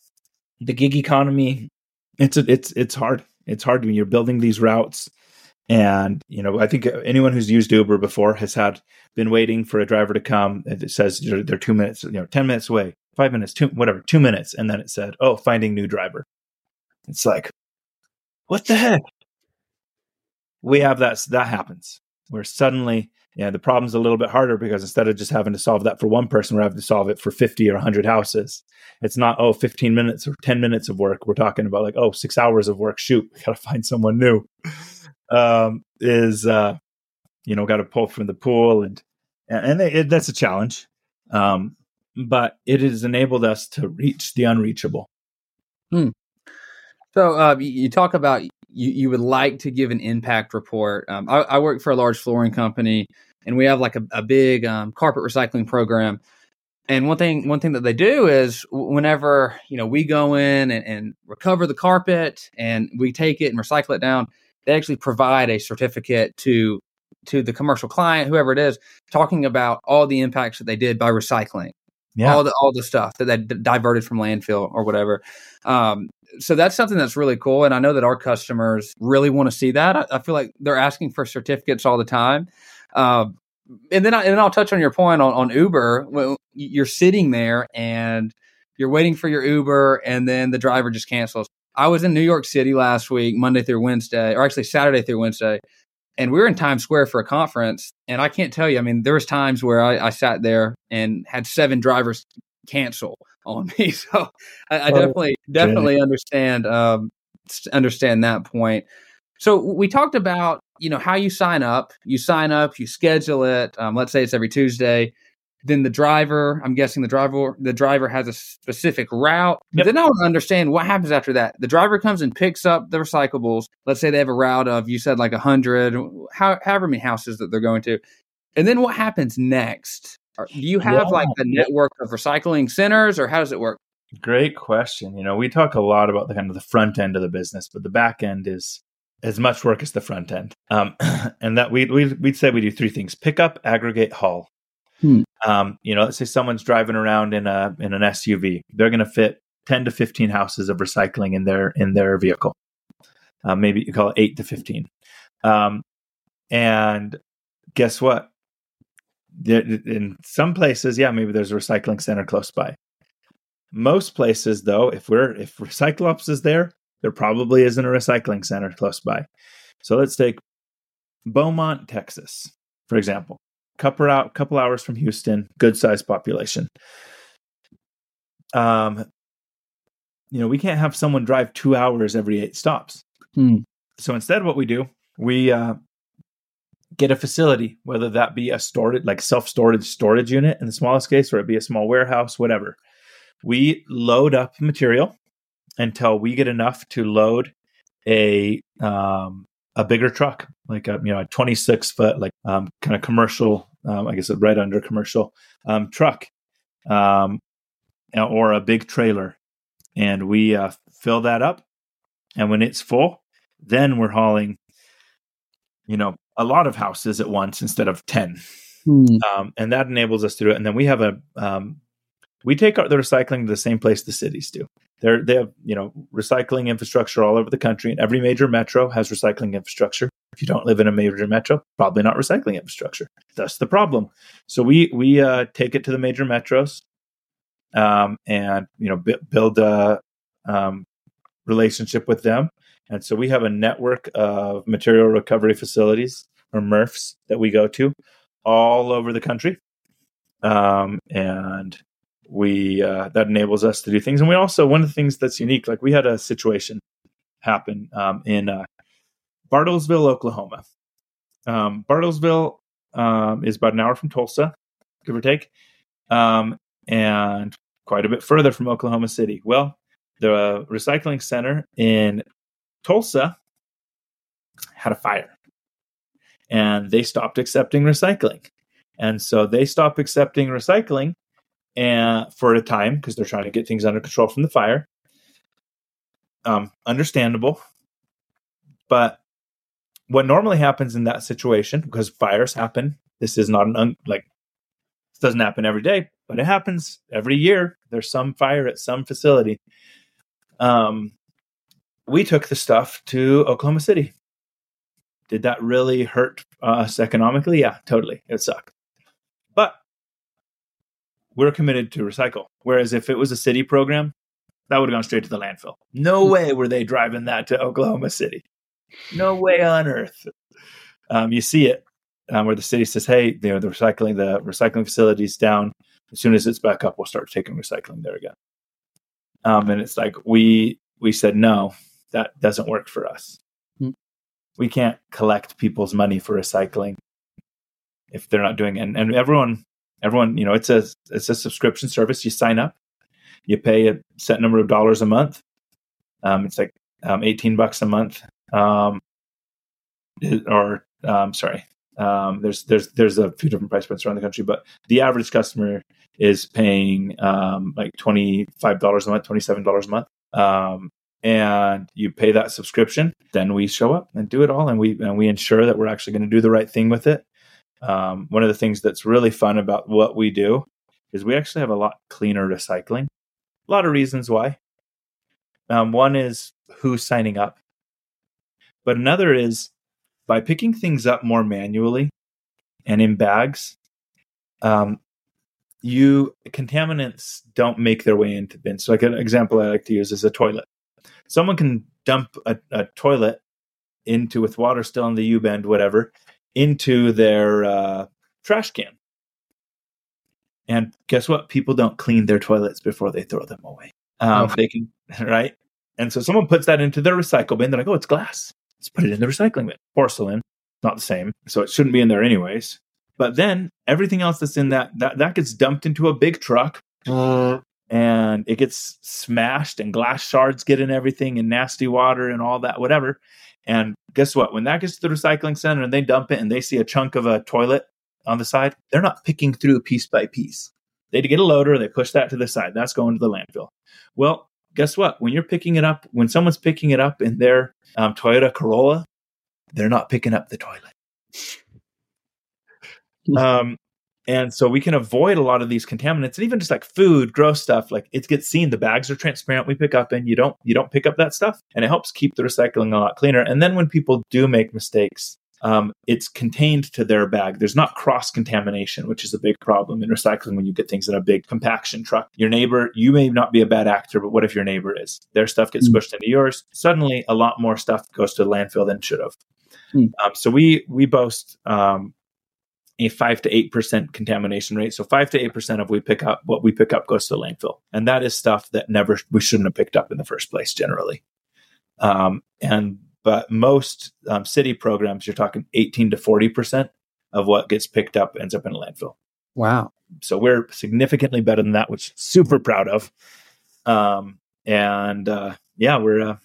The gig economy, it's a, it's it's hard. It's hard when you're building these routes and you know, I think anyone who's used Uber before has had been waiting for a driver to come. It says they're, two minutes, you know, ten minutes away, five minutes, two, whatever, two minutes, and then it said, "Oh, finding new driver." It's like, what the heck? We have that. That happens where suddenly, yeah, the problem's a little bit harder because instead of just having to solve that for one person, we're having to solve it for 50 or 100 houses. It's not, oh, 15 minutes or 10 minutes of work. We're talking about like, oh, six hours of work. Shoot, we got to find someone new um, is uh, you know got to pull from the pool and and it, that's a challenge. Um, but it has enabled us to reach the unreachable. Hmm. so uh, you talk about you, you would like to give an impact report. Um, I, I, work for a large flooring company and we have like a, a big um, carpet recycling program. And one thing one thing that they do is whenever you know we go in and, and recover the carpet and we take it and recycle it down they actually provide a certificate to to the commercial client, whoever it is, talking about all the impacts that they did by recycling. Yeah. All the all the stuff that they diverted from landfill or whatever. Um, so that's something that's really cool, and I know that our customers really want to see that. I, I, feel like they're asking for certificates all the time. Um, and then I, and then I'll touch on your point on, on Uber. When you're sitting there and you're waiting for your Uber, and then the driver just cancels. I was in New York City last week, Monday through Wednesday, or actually Saturday through Wednesday, and we were in Times Square for a conference. And I can't tell you, I mean, there was times where I, I sat there and had seven drivers cancel on me. [laughs] So I, I definitely, definitely understand, um, understand that point. So we talked about, you know, how you sign up. You sign up, you schedule it. Um, let's say it's every Tuesday. Then the driver, I'm guessing the driver, the driver has a specific route. Yep. Then I want to understand what happens after that. The driver comes and picks up the recyclables. Let's say they have a route of, you said like a hundred, how, however many houses that they're going to. And then what happens next? Do you have yeah. like the network of recycling centers or how does it work? Great question. You know, we talk a lot about the kind of the front end of the business, but the back end is as much work as the front end. Um, [clears throat] and that we we we'd say we do three things: pick up, aggregate, haul. Hmm. Um, you know, let's say someone's driving around in a in an SUV. They're going to fit ten to fifteen houses of recycling in their in their vehicle. Uh, maybe you call it eight to fifteen. Um, and guess what? In some places, yeah, maybe there's a recycling center close by. Most places, though, if we're if Recyclops is there, there probably isn't a recycling center close by. So let's take Beaumont, Texas, for example couple out couple hours from Houston, good sized population. Um, you know, we can't have someone drive two hours every eight stops. Hmm. So instead, what we do, we uh, get a facility, whether that be a storage, like self storage storage unit in the smallest case, or it be a small warehouse, whatever. We load up material until we get enough to load a um, a bigger truck, like a you know a 26 foot, like um, kind of commercial, um, I guess a right under commercial um, truck, um, or a big trailer, and we uh, fill that up. And when it's full, then we're hauling, you know, a lot of houses at once instead of 10. Hmm. Um, and that enables us to do it. And then we have a um, we take our, the recycling to the same place the cities do. They're, they have you know recycling infrastructure all over the country, and every major metro has recycling infrastructure. If you don't live in a major metro, probably not recycling infrastructure. That's the problem. So we we uh, take it to the major metros, um, and you know b- build a um, relationship with them. And so we have a network of material recovery facilities or MRFs that we go to all over the country. Um, and we uh, that enables us to do things. And we also one of the things that's unique like we had a situation happen um, in uh, bartlesville oklahoma. Um, bartlesville um, is about an hour from tulsa give or take um, and quite a bit further from oklahoma city. Well the recycling center in tulsa had a fire and they stopped accepting recycling. And so they stopped accepting recycling and for a time because they're trying to get things under control from the fire. Um, understandable, but what normally happens in that situation because fires happen. This is not an un- like this doesn't happen every day, but it happens every year. There's some fire at some facility. Um, we took the stuff to Oklahoma City. Did that really hurt us economically? Yeah, totally. It sucked. We're committed to recycle. Whereas if it was a city program, that would have gone straight to the landfill. No hmm. way were they driving that to Oklahoma City. No way on earth. Um, you see it um, where the city says, "Hey, you know, the recycling the recycling facilities down. As soon as it's back up, we'll start taking recycling there again." Um, and it's like we we said no, that doesn't work for us. Mm. We can't collect people's money for recycling if they're not doing it. And, and everyone everyone, you know, it's a it's a subscription service. You sign up, you pay a set number of dollars a month. Um, it's like um, eighteen bucks a month, um, or um, sorry, um, there's there's there's a few different price points around the country, but the average customer is paying um, like twenty five dollars a month, twenty seven dollars a month, um, and you pay that subscription. Then we show up and do it all, and we and we ensure that we're actually going to do the right thing with it, um, one of the things that's really fun about what we do is we actually have a lot cleaner recycling. A lot of reasons why. Um, one is who's signing up, but another is by picking things up more manually and in bags. Um, you contaminants don't make their way into bins. So, like an example I like to use is a toilet. Someone can dump a, a toilet into with water still in the U bend, whatever, into their uh, trash can. And guess what? People don't clean their toilets before they throw them away. Um, oh. They can, [laughs] right? And so someone puts that into their recycle bin. They're like, oh, it's glass. Let's put it in the recycling bin. Porcelain, not the same. So it shouldn't be in there anyways. But then everything else that's in that, that, that gets dumped into a big truck. Uh, and it gets smashed and glass shards get in everything and nasty water and all that, whatever. And guess what? When that gets to the recycling center and they dump it and they see a chunk of a toilet on the side, they're not picking through piece by piece. They get a loader, they push that to the side. That's going to the landfill. Well, guess what? When you're picking it up, when someone's picking it up in their um, Toyota Corolla, they're not picking up the toilet. [laughs] um, and so we can avoid a lot of these contaminants and even just like food, gross stuff, like it gets seen. The bags are transparent. We pick up and you don't you don't pick up that stuff. And it helps keep the recycling a lot cleaner. And then when people do make mistakes, um, it's contained to their bag. There's not cross contamination, which is a big problem in recycling when you get things in a big compaction truck. Your neighbor, you may not be a bad actor, but what if your neighbor is? Their stuff gets mm. squished into yours. Suddenly, a lot more stuff goes to the landfill than should have. Mm. Um, so we we boast um, a five to eight percent contamination rate. So five to eight percent of we pick up what we pick up goes to the landfill, and that is stuff that never we shouldn't have picked up in the first place generally. Um, and but most um, city programs, you're talking 18 to 40% of what gets picked up ends up in a landfill. Wow. So we're significantly better than that, which super proud of. Um, and uh, yeah, we're, uh,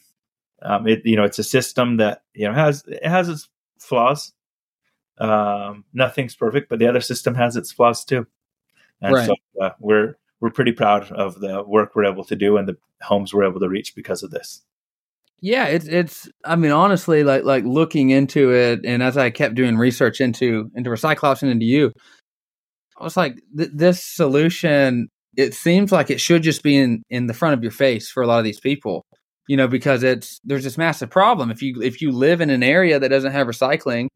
um, it, you know, it's a system that, you know, has, it has its flaws. Um, nothing's perfect, but the other system has its flaws too. And right. so uh, we're, we're pretty proud of the work we're able to do and the homes we're able to reach because of this. Yeah, it's it's. I mean, honestly, like like looking into it, and as I kept doing research into into Recyclops and into you, I was like, th- this solution. It seems like it should just be in in the front of your face for a lot of these people, you know, because it's there's this massive problem. If you if you live in an area that doesn't have recycling,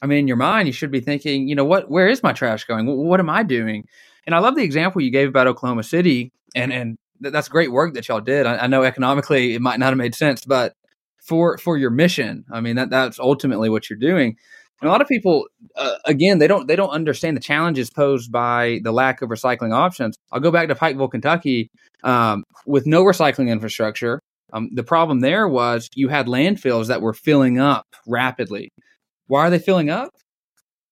I mean, in your mind, you should be thinking, you know, what where is my trash going? What, am I doing? And I love the example you gave about Oklahoma City, and and that's great work that y'all did. I, I, know economically it might not have made sense, but for for your mission, I mean that that's ultimately what you're doing. And a lot of people, uh, again, they don't they don't understand the challenges posed by the lack of recycling options. I'll go back to Pikeville, Kentucky, um, with no recycling infrastructure. Um, the problem there was you had landfills that were filling up rapidly. Why are they filling up?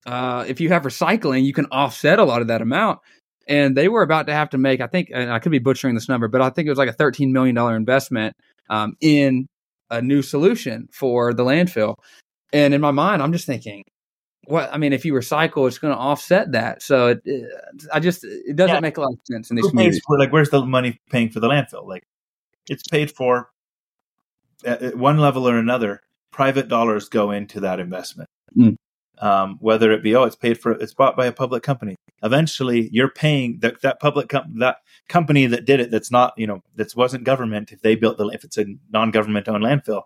Uh, if you have recycling, you can offset a lot of that amount and they were about to have to make, I think, and I could be butchering this number, but I think it was like a $13 million investment um, in a new solution for the landfill. And in my mind, I'm just thinking, what I mean, if you recycle, it's going to offset that. So it, it, I just it doesn't yeah. make a lot of sense in these communities. For, like, where's the money paying for the landfill? Like, it's paid for at one level or another. Private dollars go into that investment. Mm um, whether it be oh it's paid for it's bought by a public company. Eventually you're paying that that public com- that company that did it that's not you know that wasn't government if they built the if it's a non-government owned landfill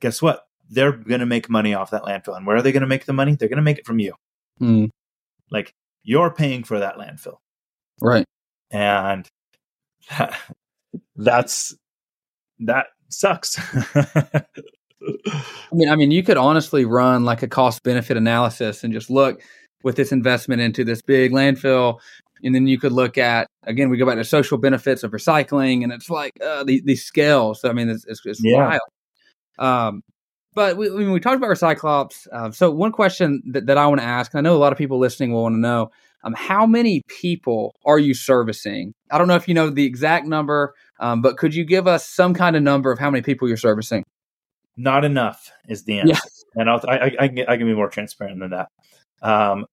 guess what? They're going to make money off that landfill. And where are they going to make the money? They're going to make it from you. Mm. like you're paying for that landfill. Right. And that, [laughs] that's that sucks [laughs] I mean, I mean, you could honestly run like a cost benefit analysis and just look with this investment into this big landfill, and then you could look at again. We go back to social benefits of recycling, and it's like uh, these, these scales. I mean, it's, it's, it's yeah. wild. Um, but we, when we talked about Recyclops, uh, so one question that, that I want to ask, and I know a lot of people listening will want to know, um, how many people are you servicing? I don't know if you know the exact number, um, but could you give us some kind of number of how many people you're servicing? Not enough is the answer. Yeah. And I'll, I, I, I, can, I can be more transparent than that. Um,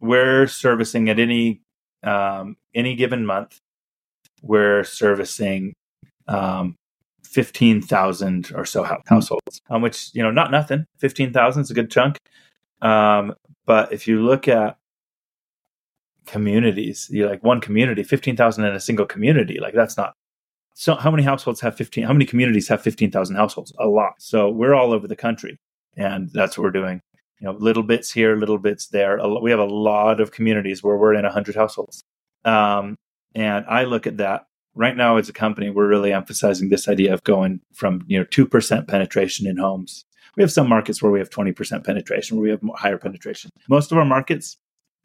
we're servicing at any um, any given month, we're servicing um, fifteen thousand or so households, um, which you know not nothing. Fifteen thousand is a good chunk. Um, but if you look at communities, you like one community, fifteen thousand in a single community, like that's not so how many households have 15 how many communities have 15,000 households? A lot. So we're all over the country and that's what we're doing. You know little bits here little bits there. We have a lot of communities where we're in 100 households. Um, and i look at that. Right now as a company we're really emphasizing this idea of going from you know 2% penetration in homes. We have some markets where we have 20% penetration, where we have higher penetration. Most of our markets,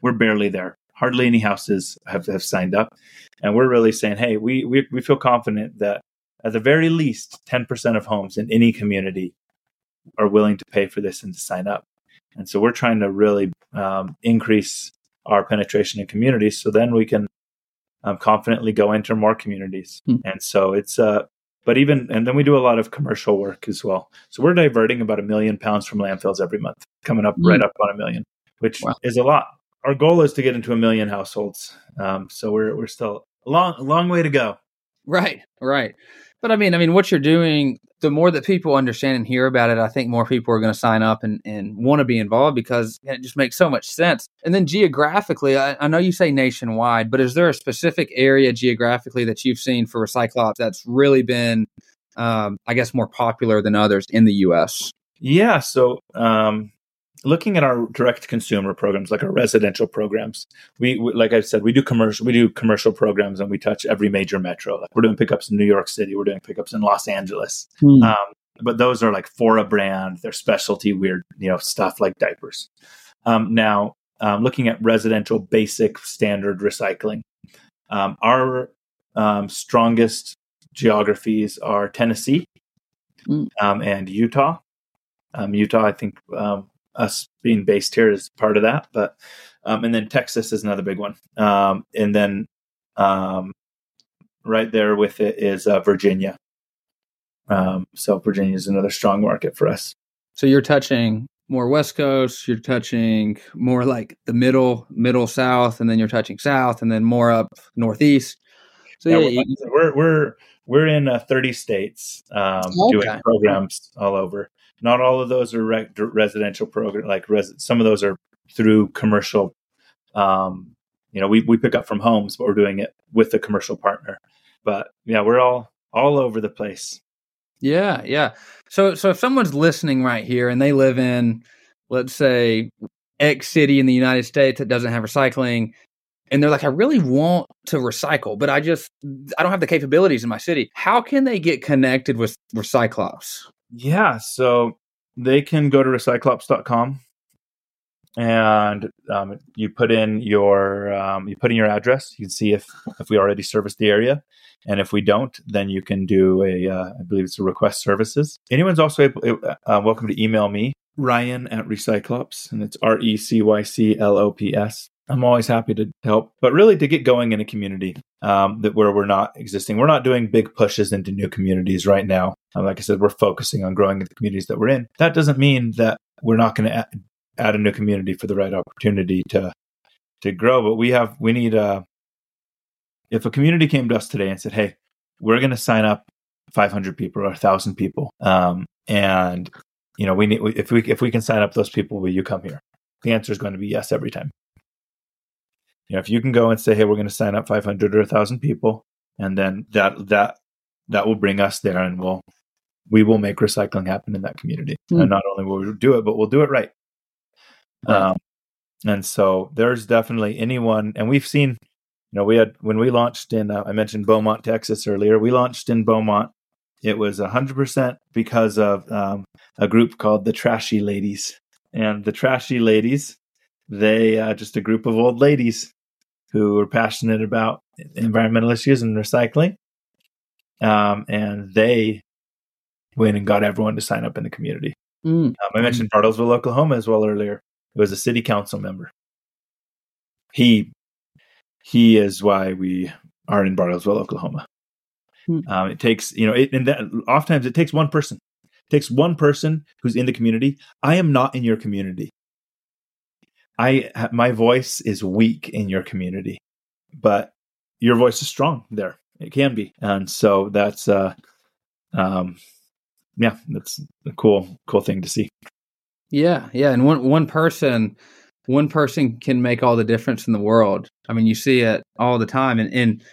we're barely there. Hardly any houses have, have signed up. And we're really saying, hey, we, we, we feel confident that at the very least, 10% of homes in any community are willing to pay for this and to sign up. And so we're trying to really um, increase our penetration in communities so then we can um, confidently go into more communities. Hmm. And so it's, uh, but even, and then we do a lot of commercial work as well. So we're diverting about a million pounds from landfills every month, coming up hmm. right up on a million, which wow. is a lot. Our goal is to get into a million households. Um, so we're, we're still a long, long way to go. Right, right. But I mean, I mean, what you're doing, the more that people understand and hear about it, I think more people are going to sign up and, and want to be involved because it just makes so much sense. And then geographically, I, I know you say nationwide, but is there a specific area geographically that you've seen for Recyclops that's really been, um, I guess, more popular than others in the U.S.? Yeah. So, um, looking at our direct consumer programs like our residential programs we, we, like i said we do commercial we do commercial programs and we touch every major metro. Like we're doing pickups in new york city we're doing pickups in los angeles. Hmm. um, but those are like for a brand they're specialty weird you know stuff like diapers. Um, now um, looking at residential basic standard recycling um, our um, strongest geographies are tennessee um, and utah. Utah i think us being based here is part of that. But um, and then Texas is another big one. Um, and then um, right there with it is uh, Virginia. Um, so Virginia is another strong market for us. So you're touching more West Coast. You're touching more like the middle, middle South, and then you're touching South, and then more up Northeast. So yeah, yeah we're, we're, we're we're in uh, 30 states um, okay. doing programs all over. Not all of those are re- residential program. Like res- some of those are through commercial. Um, you know, we we pick up from homes, but we're doing it with a commercial partner. But yeah, we're all all over the place. Yeah, yeah. So so if someone's listening right here and they live in, let's say, X city in the United States that doesn't have recycling, and they're like, I really want to recycle, but I just I don't have the capabilities in my city. How can they get connected with Recyclops? Yeah, so they can go to recyclops.com and um, you put in your um, you put in your address. You can see if if we already service the area, and if we don't, then you can do a uh, I believe it's a request services. Anyone's also able, uh, welcome to email me Ryan at Recyclops, and it's R E C Y C L O P S I'm always happy to help, but really to get going in a community um, that where we're not existing. We're not doing big pushes into new communities right now. Um, like I said, we're focusing on growing the communities that we're in. That doesn't mean that we're not going to add, add, a new community for the right opportunity to to grow. But we have we need a. Uh, if a community came to us today and said, "Hey, we're going to sign up 500 people or 1,000 people," um, and you know we need if we if we can sign up those people, will you come here? The answer is going to be yes every time you know, if you can go and say, "Hey, we're going to sign up 500 or 1,000 people," and then that that that will bring us there, and we'll we will make recycling happen in that community. Mm. And not only will we do it, but we'll do it right. right. Um, and so there's definitely anyone, and we've seen, you know, we had when we launched in, uh, I mentioned Beaumont, Texas earlier. We launched in Beaumont. It was 100% because of um, a group called the Trashy Ladies. And the Trashy Ladies, they uh, just a group of old ladies who are passionate about environmental issues and recycling. Um, and they went and got everyone to sign up in the community. Mm. Um, I mentioned Bartlesville, Oklahoma as well earlier. It was a city council member. He he is why we are in Bartlesville, Oklahoma. Mm. Um, it takes you know, it, and that, oftentimes it takes one person. It takes one person who's in the community. I am not in your community. I my voice is weak in your community, but your voice is strong there. It can be, and so that's uh, um, yeah, that's a cool cool thing to see. Yeah, yeah, and one one person one person can make all the difference in the world. I mean, you see it all the time, and and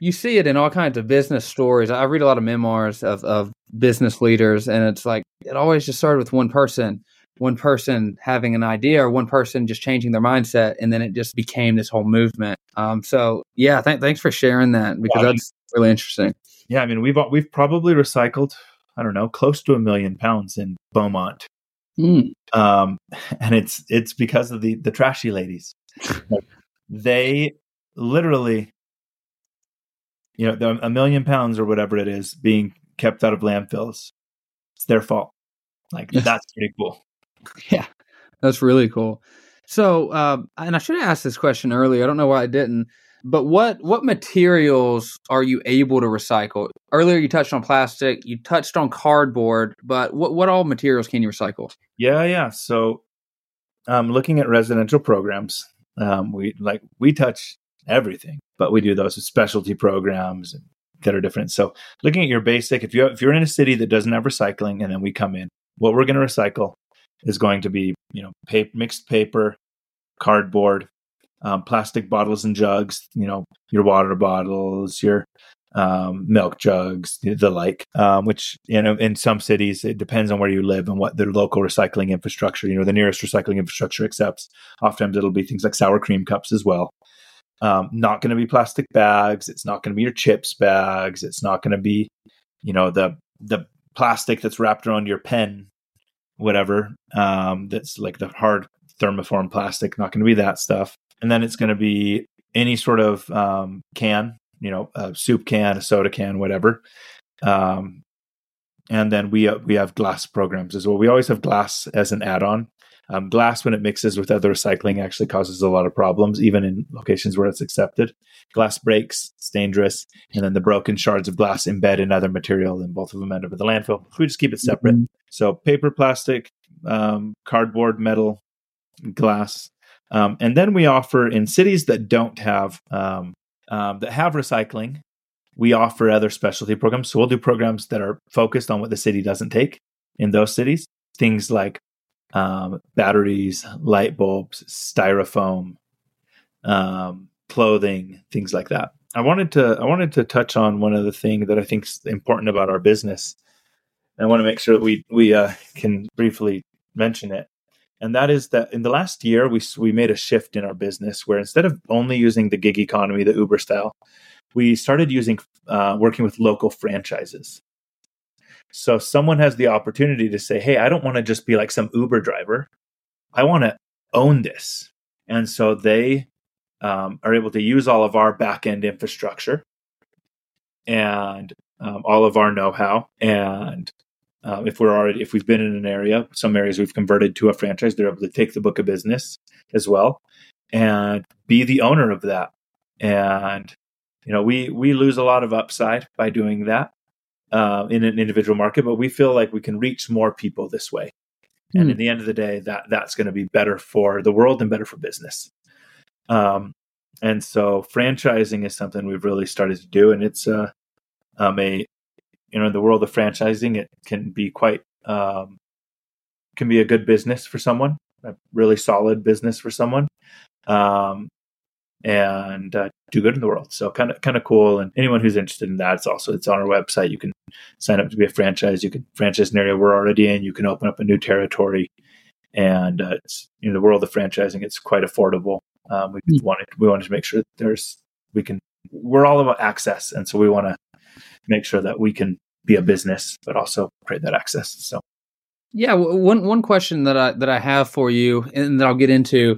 you see it in all kinds of business stories. I read a lot of memoirs of of business leaders, and it's like it always just started with one person one person having an idea or one person just changing their mindset and then it just became this whole movement um, so yeah th- thanks for sharing that because yeah, that's really interesting yeah i mean we've we've probably recycled i don't know close to a million pounds in beaumont Mm. Um, [laughs] and it's it's because of the the trashy ladies. Like, they literally, you know, a million pounds or whatever it is being kept out of landfills. It's their fault. Like that's pretty cool. [laughs] Yeah, that's really cool. So, uh, and I should have asked this question earlier. I don't know why I didn't. But what what materials are you able to recycle? Earlier, you touched on plastic. You touched on cardboard. But what what all materials can you recycle? Yeah, yeah. So, um, looking at residential programs, um, we like we touch everything, but we do those specialty programs that are different. So, looking at your basic, if you if you're in a city that doesn't have recycling, and then we come in, what we're going to recycle is going to be you know paper, mixed paper, cardboard, um, plastic bottles and jugs. You know your water bottles, your um, milk jugs, the like. Um, which you know, in some cities, it depends on where you live and what the local recycling infrastructure. You know, the nearest recycling infrastructure accepts. Oftentimes, it'll be things like sour cream cups as well. Um, not going to be plastic bags. It's not going to be your chips bags. It's not going to be, you know, the the plastic that's wrapped around your pen, whatever. Um, that's like the hard thermoform plastic. Not going to be that stuff. And then it's going to be any sort of um, can you know, a soup can, a soda can, whatever. Um, and then we uh, we have glass programs as well. We always have glass as an add-on. Um, glass, when it mixes with other recycling, actually causes a lot of problems, even in locations where it's accepted. Glass breaks, it's dangerous, and then the broken shards of glass embed in other material, and both of them end up at the landfill. So we just keep it separate. Mm-hmm. So paper, plastic, um, cardboard, metal, glass, um, and then we offer in cities that don't have um, um, that have recycling, we offer other specialty programs. So we'll do programs that are focused on what the city doesn't take in those cities. Things like um, batteries, light bulbs, styrofoam, um, clothing, things like that. I wanted to I wanted to touch on one of the things that I think is important about our business. I want to make sure that we we uh, can briefly mention it and that is that in the last year we we made a shift in our business where instead of only using the gig economy, the Uber style, we started using uh, working with local franchises. So someone has the opportunity to say, "Hey, I don't want to just be like some Uber driver. I want to own this," and so they um, are able to use all of our back end infrastructure and um, all of our know-how and um, if we're already if we've been in an area, some areas we've converted to a franchise, they're able to take the book of business as well and be the owner of that. And you know, we we lose a lot of upside by doing that uh, in an individual market, but we feel like we can reach more people this way. Mm. And hmm. at the end of the day, that that's going to be better for the world and better for business. Um, and so franchising is something we've really started to do, and it's uh, um, a you know in the world of franchising it can be quite um, can be a good business for someone a really solid business for someone um, and uh, do good in the world. So kind of kind of cool and anyone who's interested in that it's also it's on our website. You can sign up to be a franchise you can franchise an area we're already in you can open up a new territory and uh, it's in the world of franchising it's quite affordable um, we wanted we wanted to make sure that there's we can we're all about access and so we want to make sure that we can be a business, but also create that access. So, yeah, one one question that I that I have for you, and that I'll get into,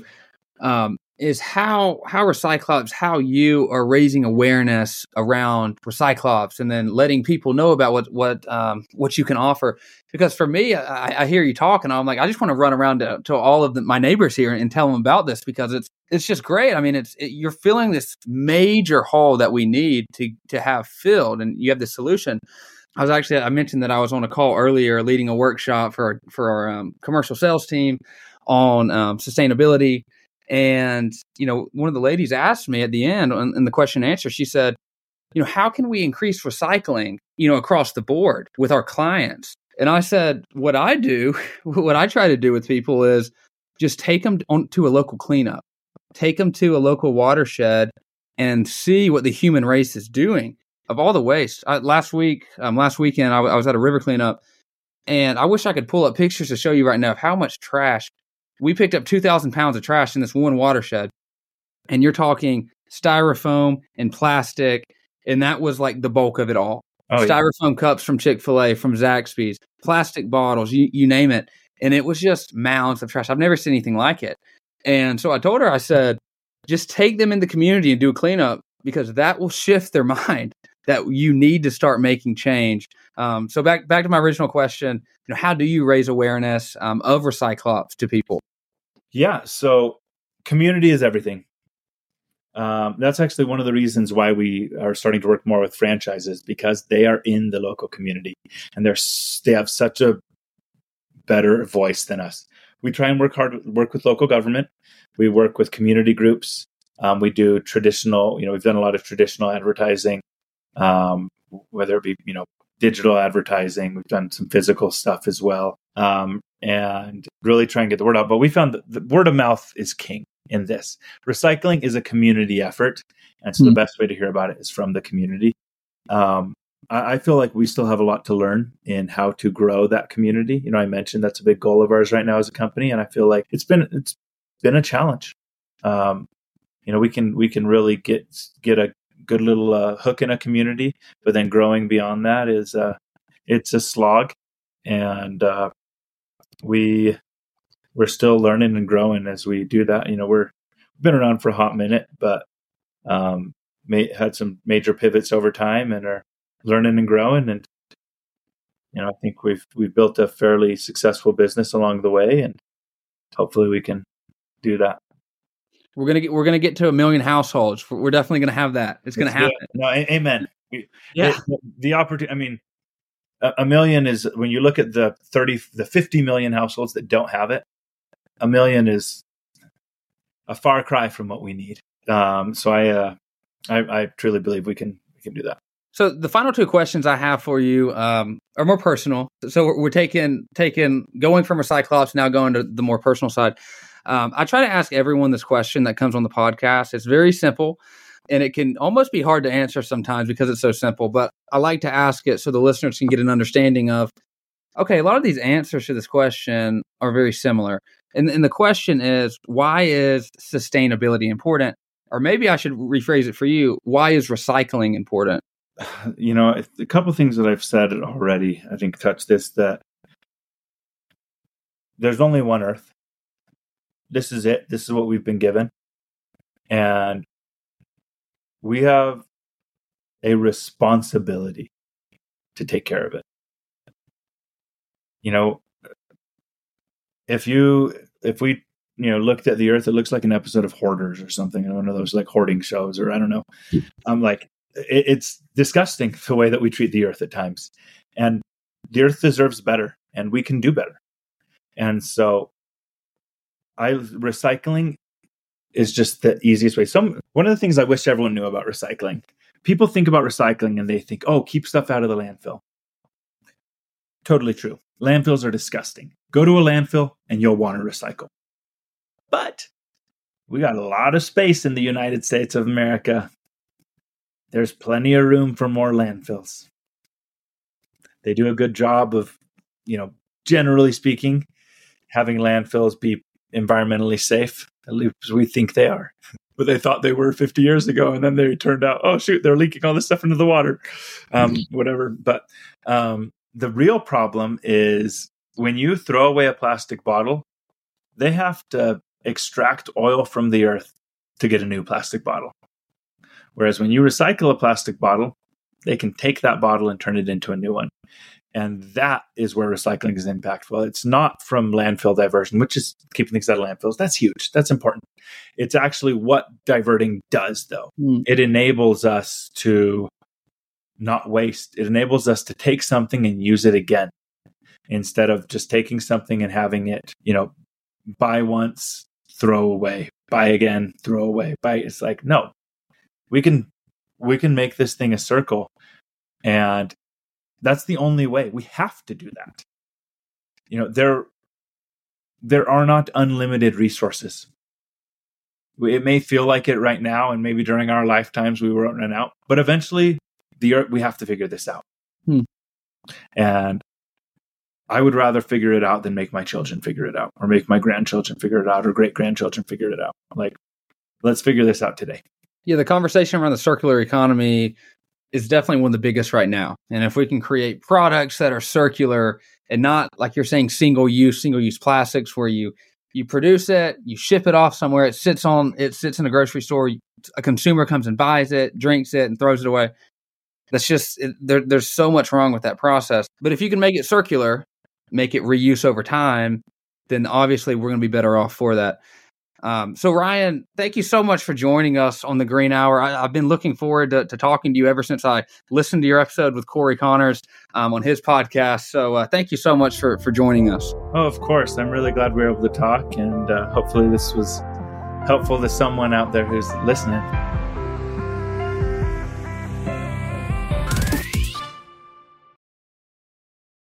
um, is how how Recyclops, how you are raising awareness around Recyclops, and then letting people know about what what um, what you can offer. Because for me, I, I hear you talking, I'm like, I just want to run around to, to all of the, my neighbors here and, tell them about this because it's it's just great. I mean, it's it, you're filling this major hole that we need to to have filled, and you have the solution. I was actually I mentioned that I was on a call earlier, leading a workshop for for our um, commercial sales team on um, sustainability and, you know, one of the ladies asked me at the end in the question and answer, she said, you know, how can we increase recycling, you know, across the board with our clients? And I said, what I do, [laughs] what I try to do with people is just take them on to a local cleanup, take them to a local watershed and see what the human race is doing of all the waste. I, last week, um, last weekend, I, w- I was at a river cleanup and I wish I could pull up pictures to show you right now of how much trash we picked up 2,000 pounds of trash in this one watershed. And you're talking styrofoam and plastic. And that was like the bulk of it all. Oh, styrofoam yeah. cups from Chick fil A, from Zaxby's, plastic bottles, you, you name it. and it was just mounds of trash. I've never seen anything like it. And so I told her, I said, just take them in the community and do a cleanup because that will shift their [laughs] mind that you need to start making change. Um, so back back to my original question, you know, how do you raise awareness um, of Recyclops to people? Yeah, so community is everything. Um, that's actually one of the reasons why we are starting to work more with franchises because they are in the local community and they're they have such a better voice than us. We try and work hard, work with local government. We work with community groups. Um, we do traditional, you know, we've done a lot of traditional advertising, um, whether it be, you know, digital advertising. We've done some physical stuff as well, um, and really try and get the word out. But we found that the word of mouth is king in this. Recycling is a community effort, and so mm-hmm. the hmm. best way to hear about it is from the community. Um, I, feel like we still have a lot to learn in how to grow that community. You know, I mentioned that's a big goal of ours right now as a company, and I feel like it's been it's been a challenge. Um, you know, we can we can really get get a good little uh, hook in a community, but then growing beyond that is uh, it's a slog, and uh, we we're still learning and growing as we do that. You know, we're we've been around for a hot minute, but um, may, had some major pivots over time and are learning and growing. And you know, I think we've we've built a fairly successful business along the way, and hopefully we can do that. We're gonna get we're gonna get to a million households. We're definitely gonna have that. It's gonna happen. No, amen. Yeah, the, the opportunity. I mean, a, a million is when you look at the thirty, the fifty million households that don't have it. A million is a far cry from what we need. Um, so I, uh, I, I truly believe we can we can do that. So the final two questions I have for you um, are more personal. So we're, taking taking going from Recyclops now going to the more personal side. Um, I try to ask everyone this question that comes on the podcast. It's very simple, and it can almost be hard to answer sometimes because it's so simple. But I like to ask it so the listeners can get an understanding of. Okay, a lot of these answers to this question are very similar, and, and the question is, why is sustainability important? Or maybe I should rephrase it for you. Why is recycling important? You know, a couple things that I've said already, I think touch this that there's only one Earth. This is it. This is what we've been given. And we have a responsibility to take care of it. You know, if you, if we, you know, looked at the earth, it looks like an episode of Hoarders or something. I don't those like hoarding shows, or I don't know. Hmm. I'm like, it, it's disgusting the way that we treat the earth at times. And the earth deserves better and we can do better. And so I recycling is just the easiest way. Some one of the things I wish everyone knew about recycling. People think about recycling and they think, "Oh, keep stuff out of the landfill." Totally true. Landfills are disgusting. Go to a landfill and you'll want to recycle. But we got a lot of space in the United States of America there's plenty of room for more landfills. They do a good job of, you know, generally speaking, having landfills be environmentally safe. At least we think they are. [laughs] But they thought they were 50 years ago, and then they turned out, oh shoot, they're leaking all this stuff into the water, um, mm-hmm. whatever. But um, the real problem is when you throw away a plastic bottle, they have to extract oil from the earth to get a new plastic bottle. Whereas when you recycle a plastic bottle, they can take that bottle and turn it into a new one. And that is where recycling is impactful. It's not from landfill diversion, which is keeping things out of landfills. That's huge. That's important. It's actually what diverting does, though. Mm. It enables us to not waste, it enables us to take something and use it again instead of just taking something and having it, you know, buy once, throw away, buy again, throw away. Buy. It's like, no, we can we can make this thing a circle. And that's the only way. We have to do that. You know there there are not unlimited resources. It may feel like it right now and maybe during our lifetimes we won't run out but eventually the earth we have to figure this out. Hmm. and i would rather figure it out than make my children figure it out or make my grandchildren figure it out or great grandchildren figure it out. Like let's figure this out today yeah, the conversation around the circular economy is definitely one of the biggest right now. And if we can create products that are circular and not like you're saying single use, single use plastics where you you produce it, you ship it off somewhere, it sits on it sits in a grocery store, a consumer comes and buys it, drinks it and throws it away. That's just it, there, there's so much wrong with that process. But if you can make it circular, make it reuse over time, then obviously we're going to be better off for that. Um, so Ryan, thank you so much for joining us on the Green Hour. I, have been looking forward to, to, talking to you ever since I listened to your episode with Corey Connors um, on his podcast. So uh, thank you so much for for joining us. Oh, of course. I'm really glad we were able to talk, and uh, hopefully this was helpful to someone out there who's listening.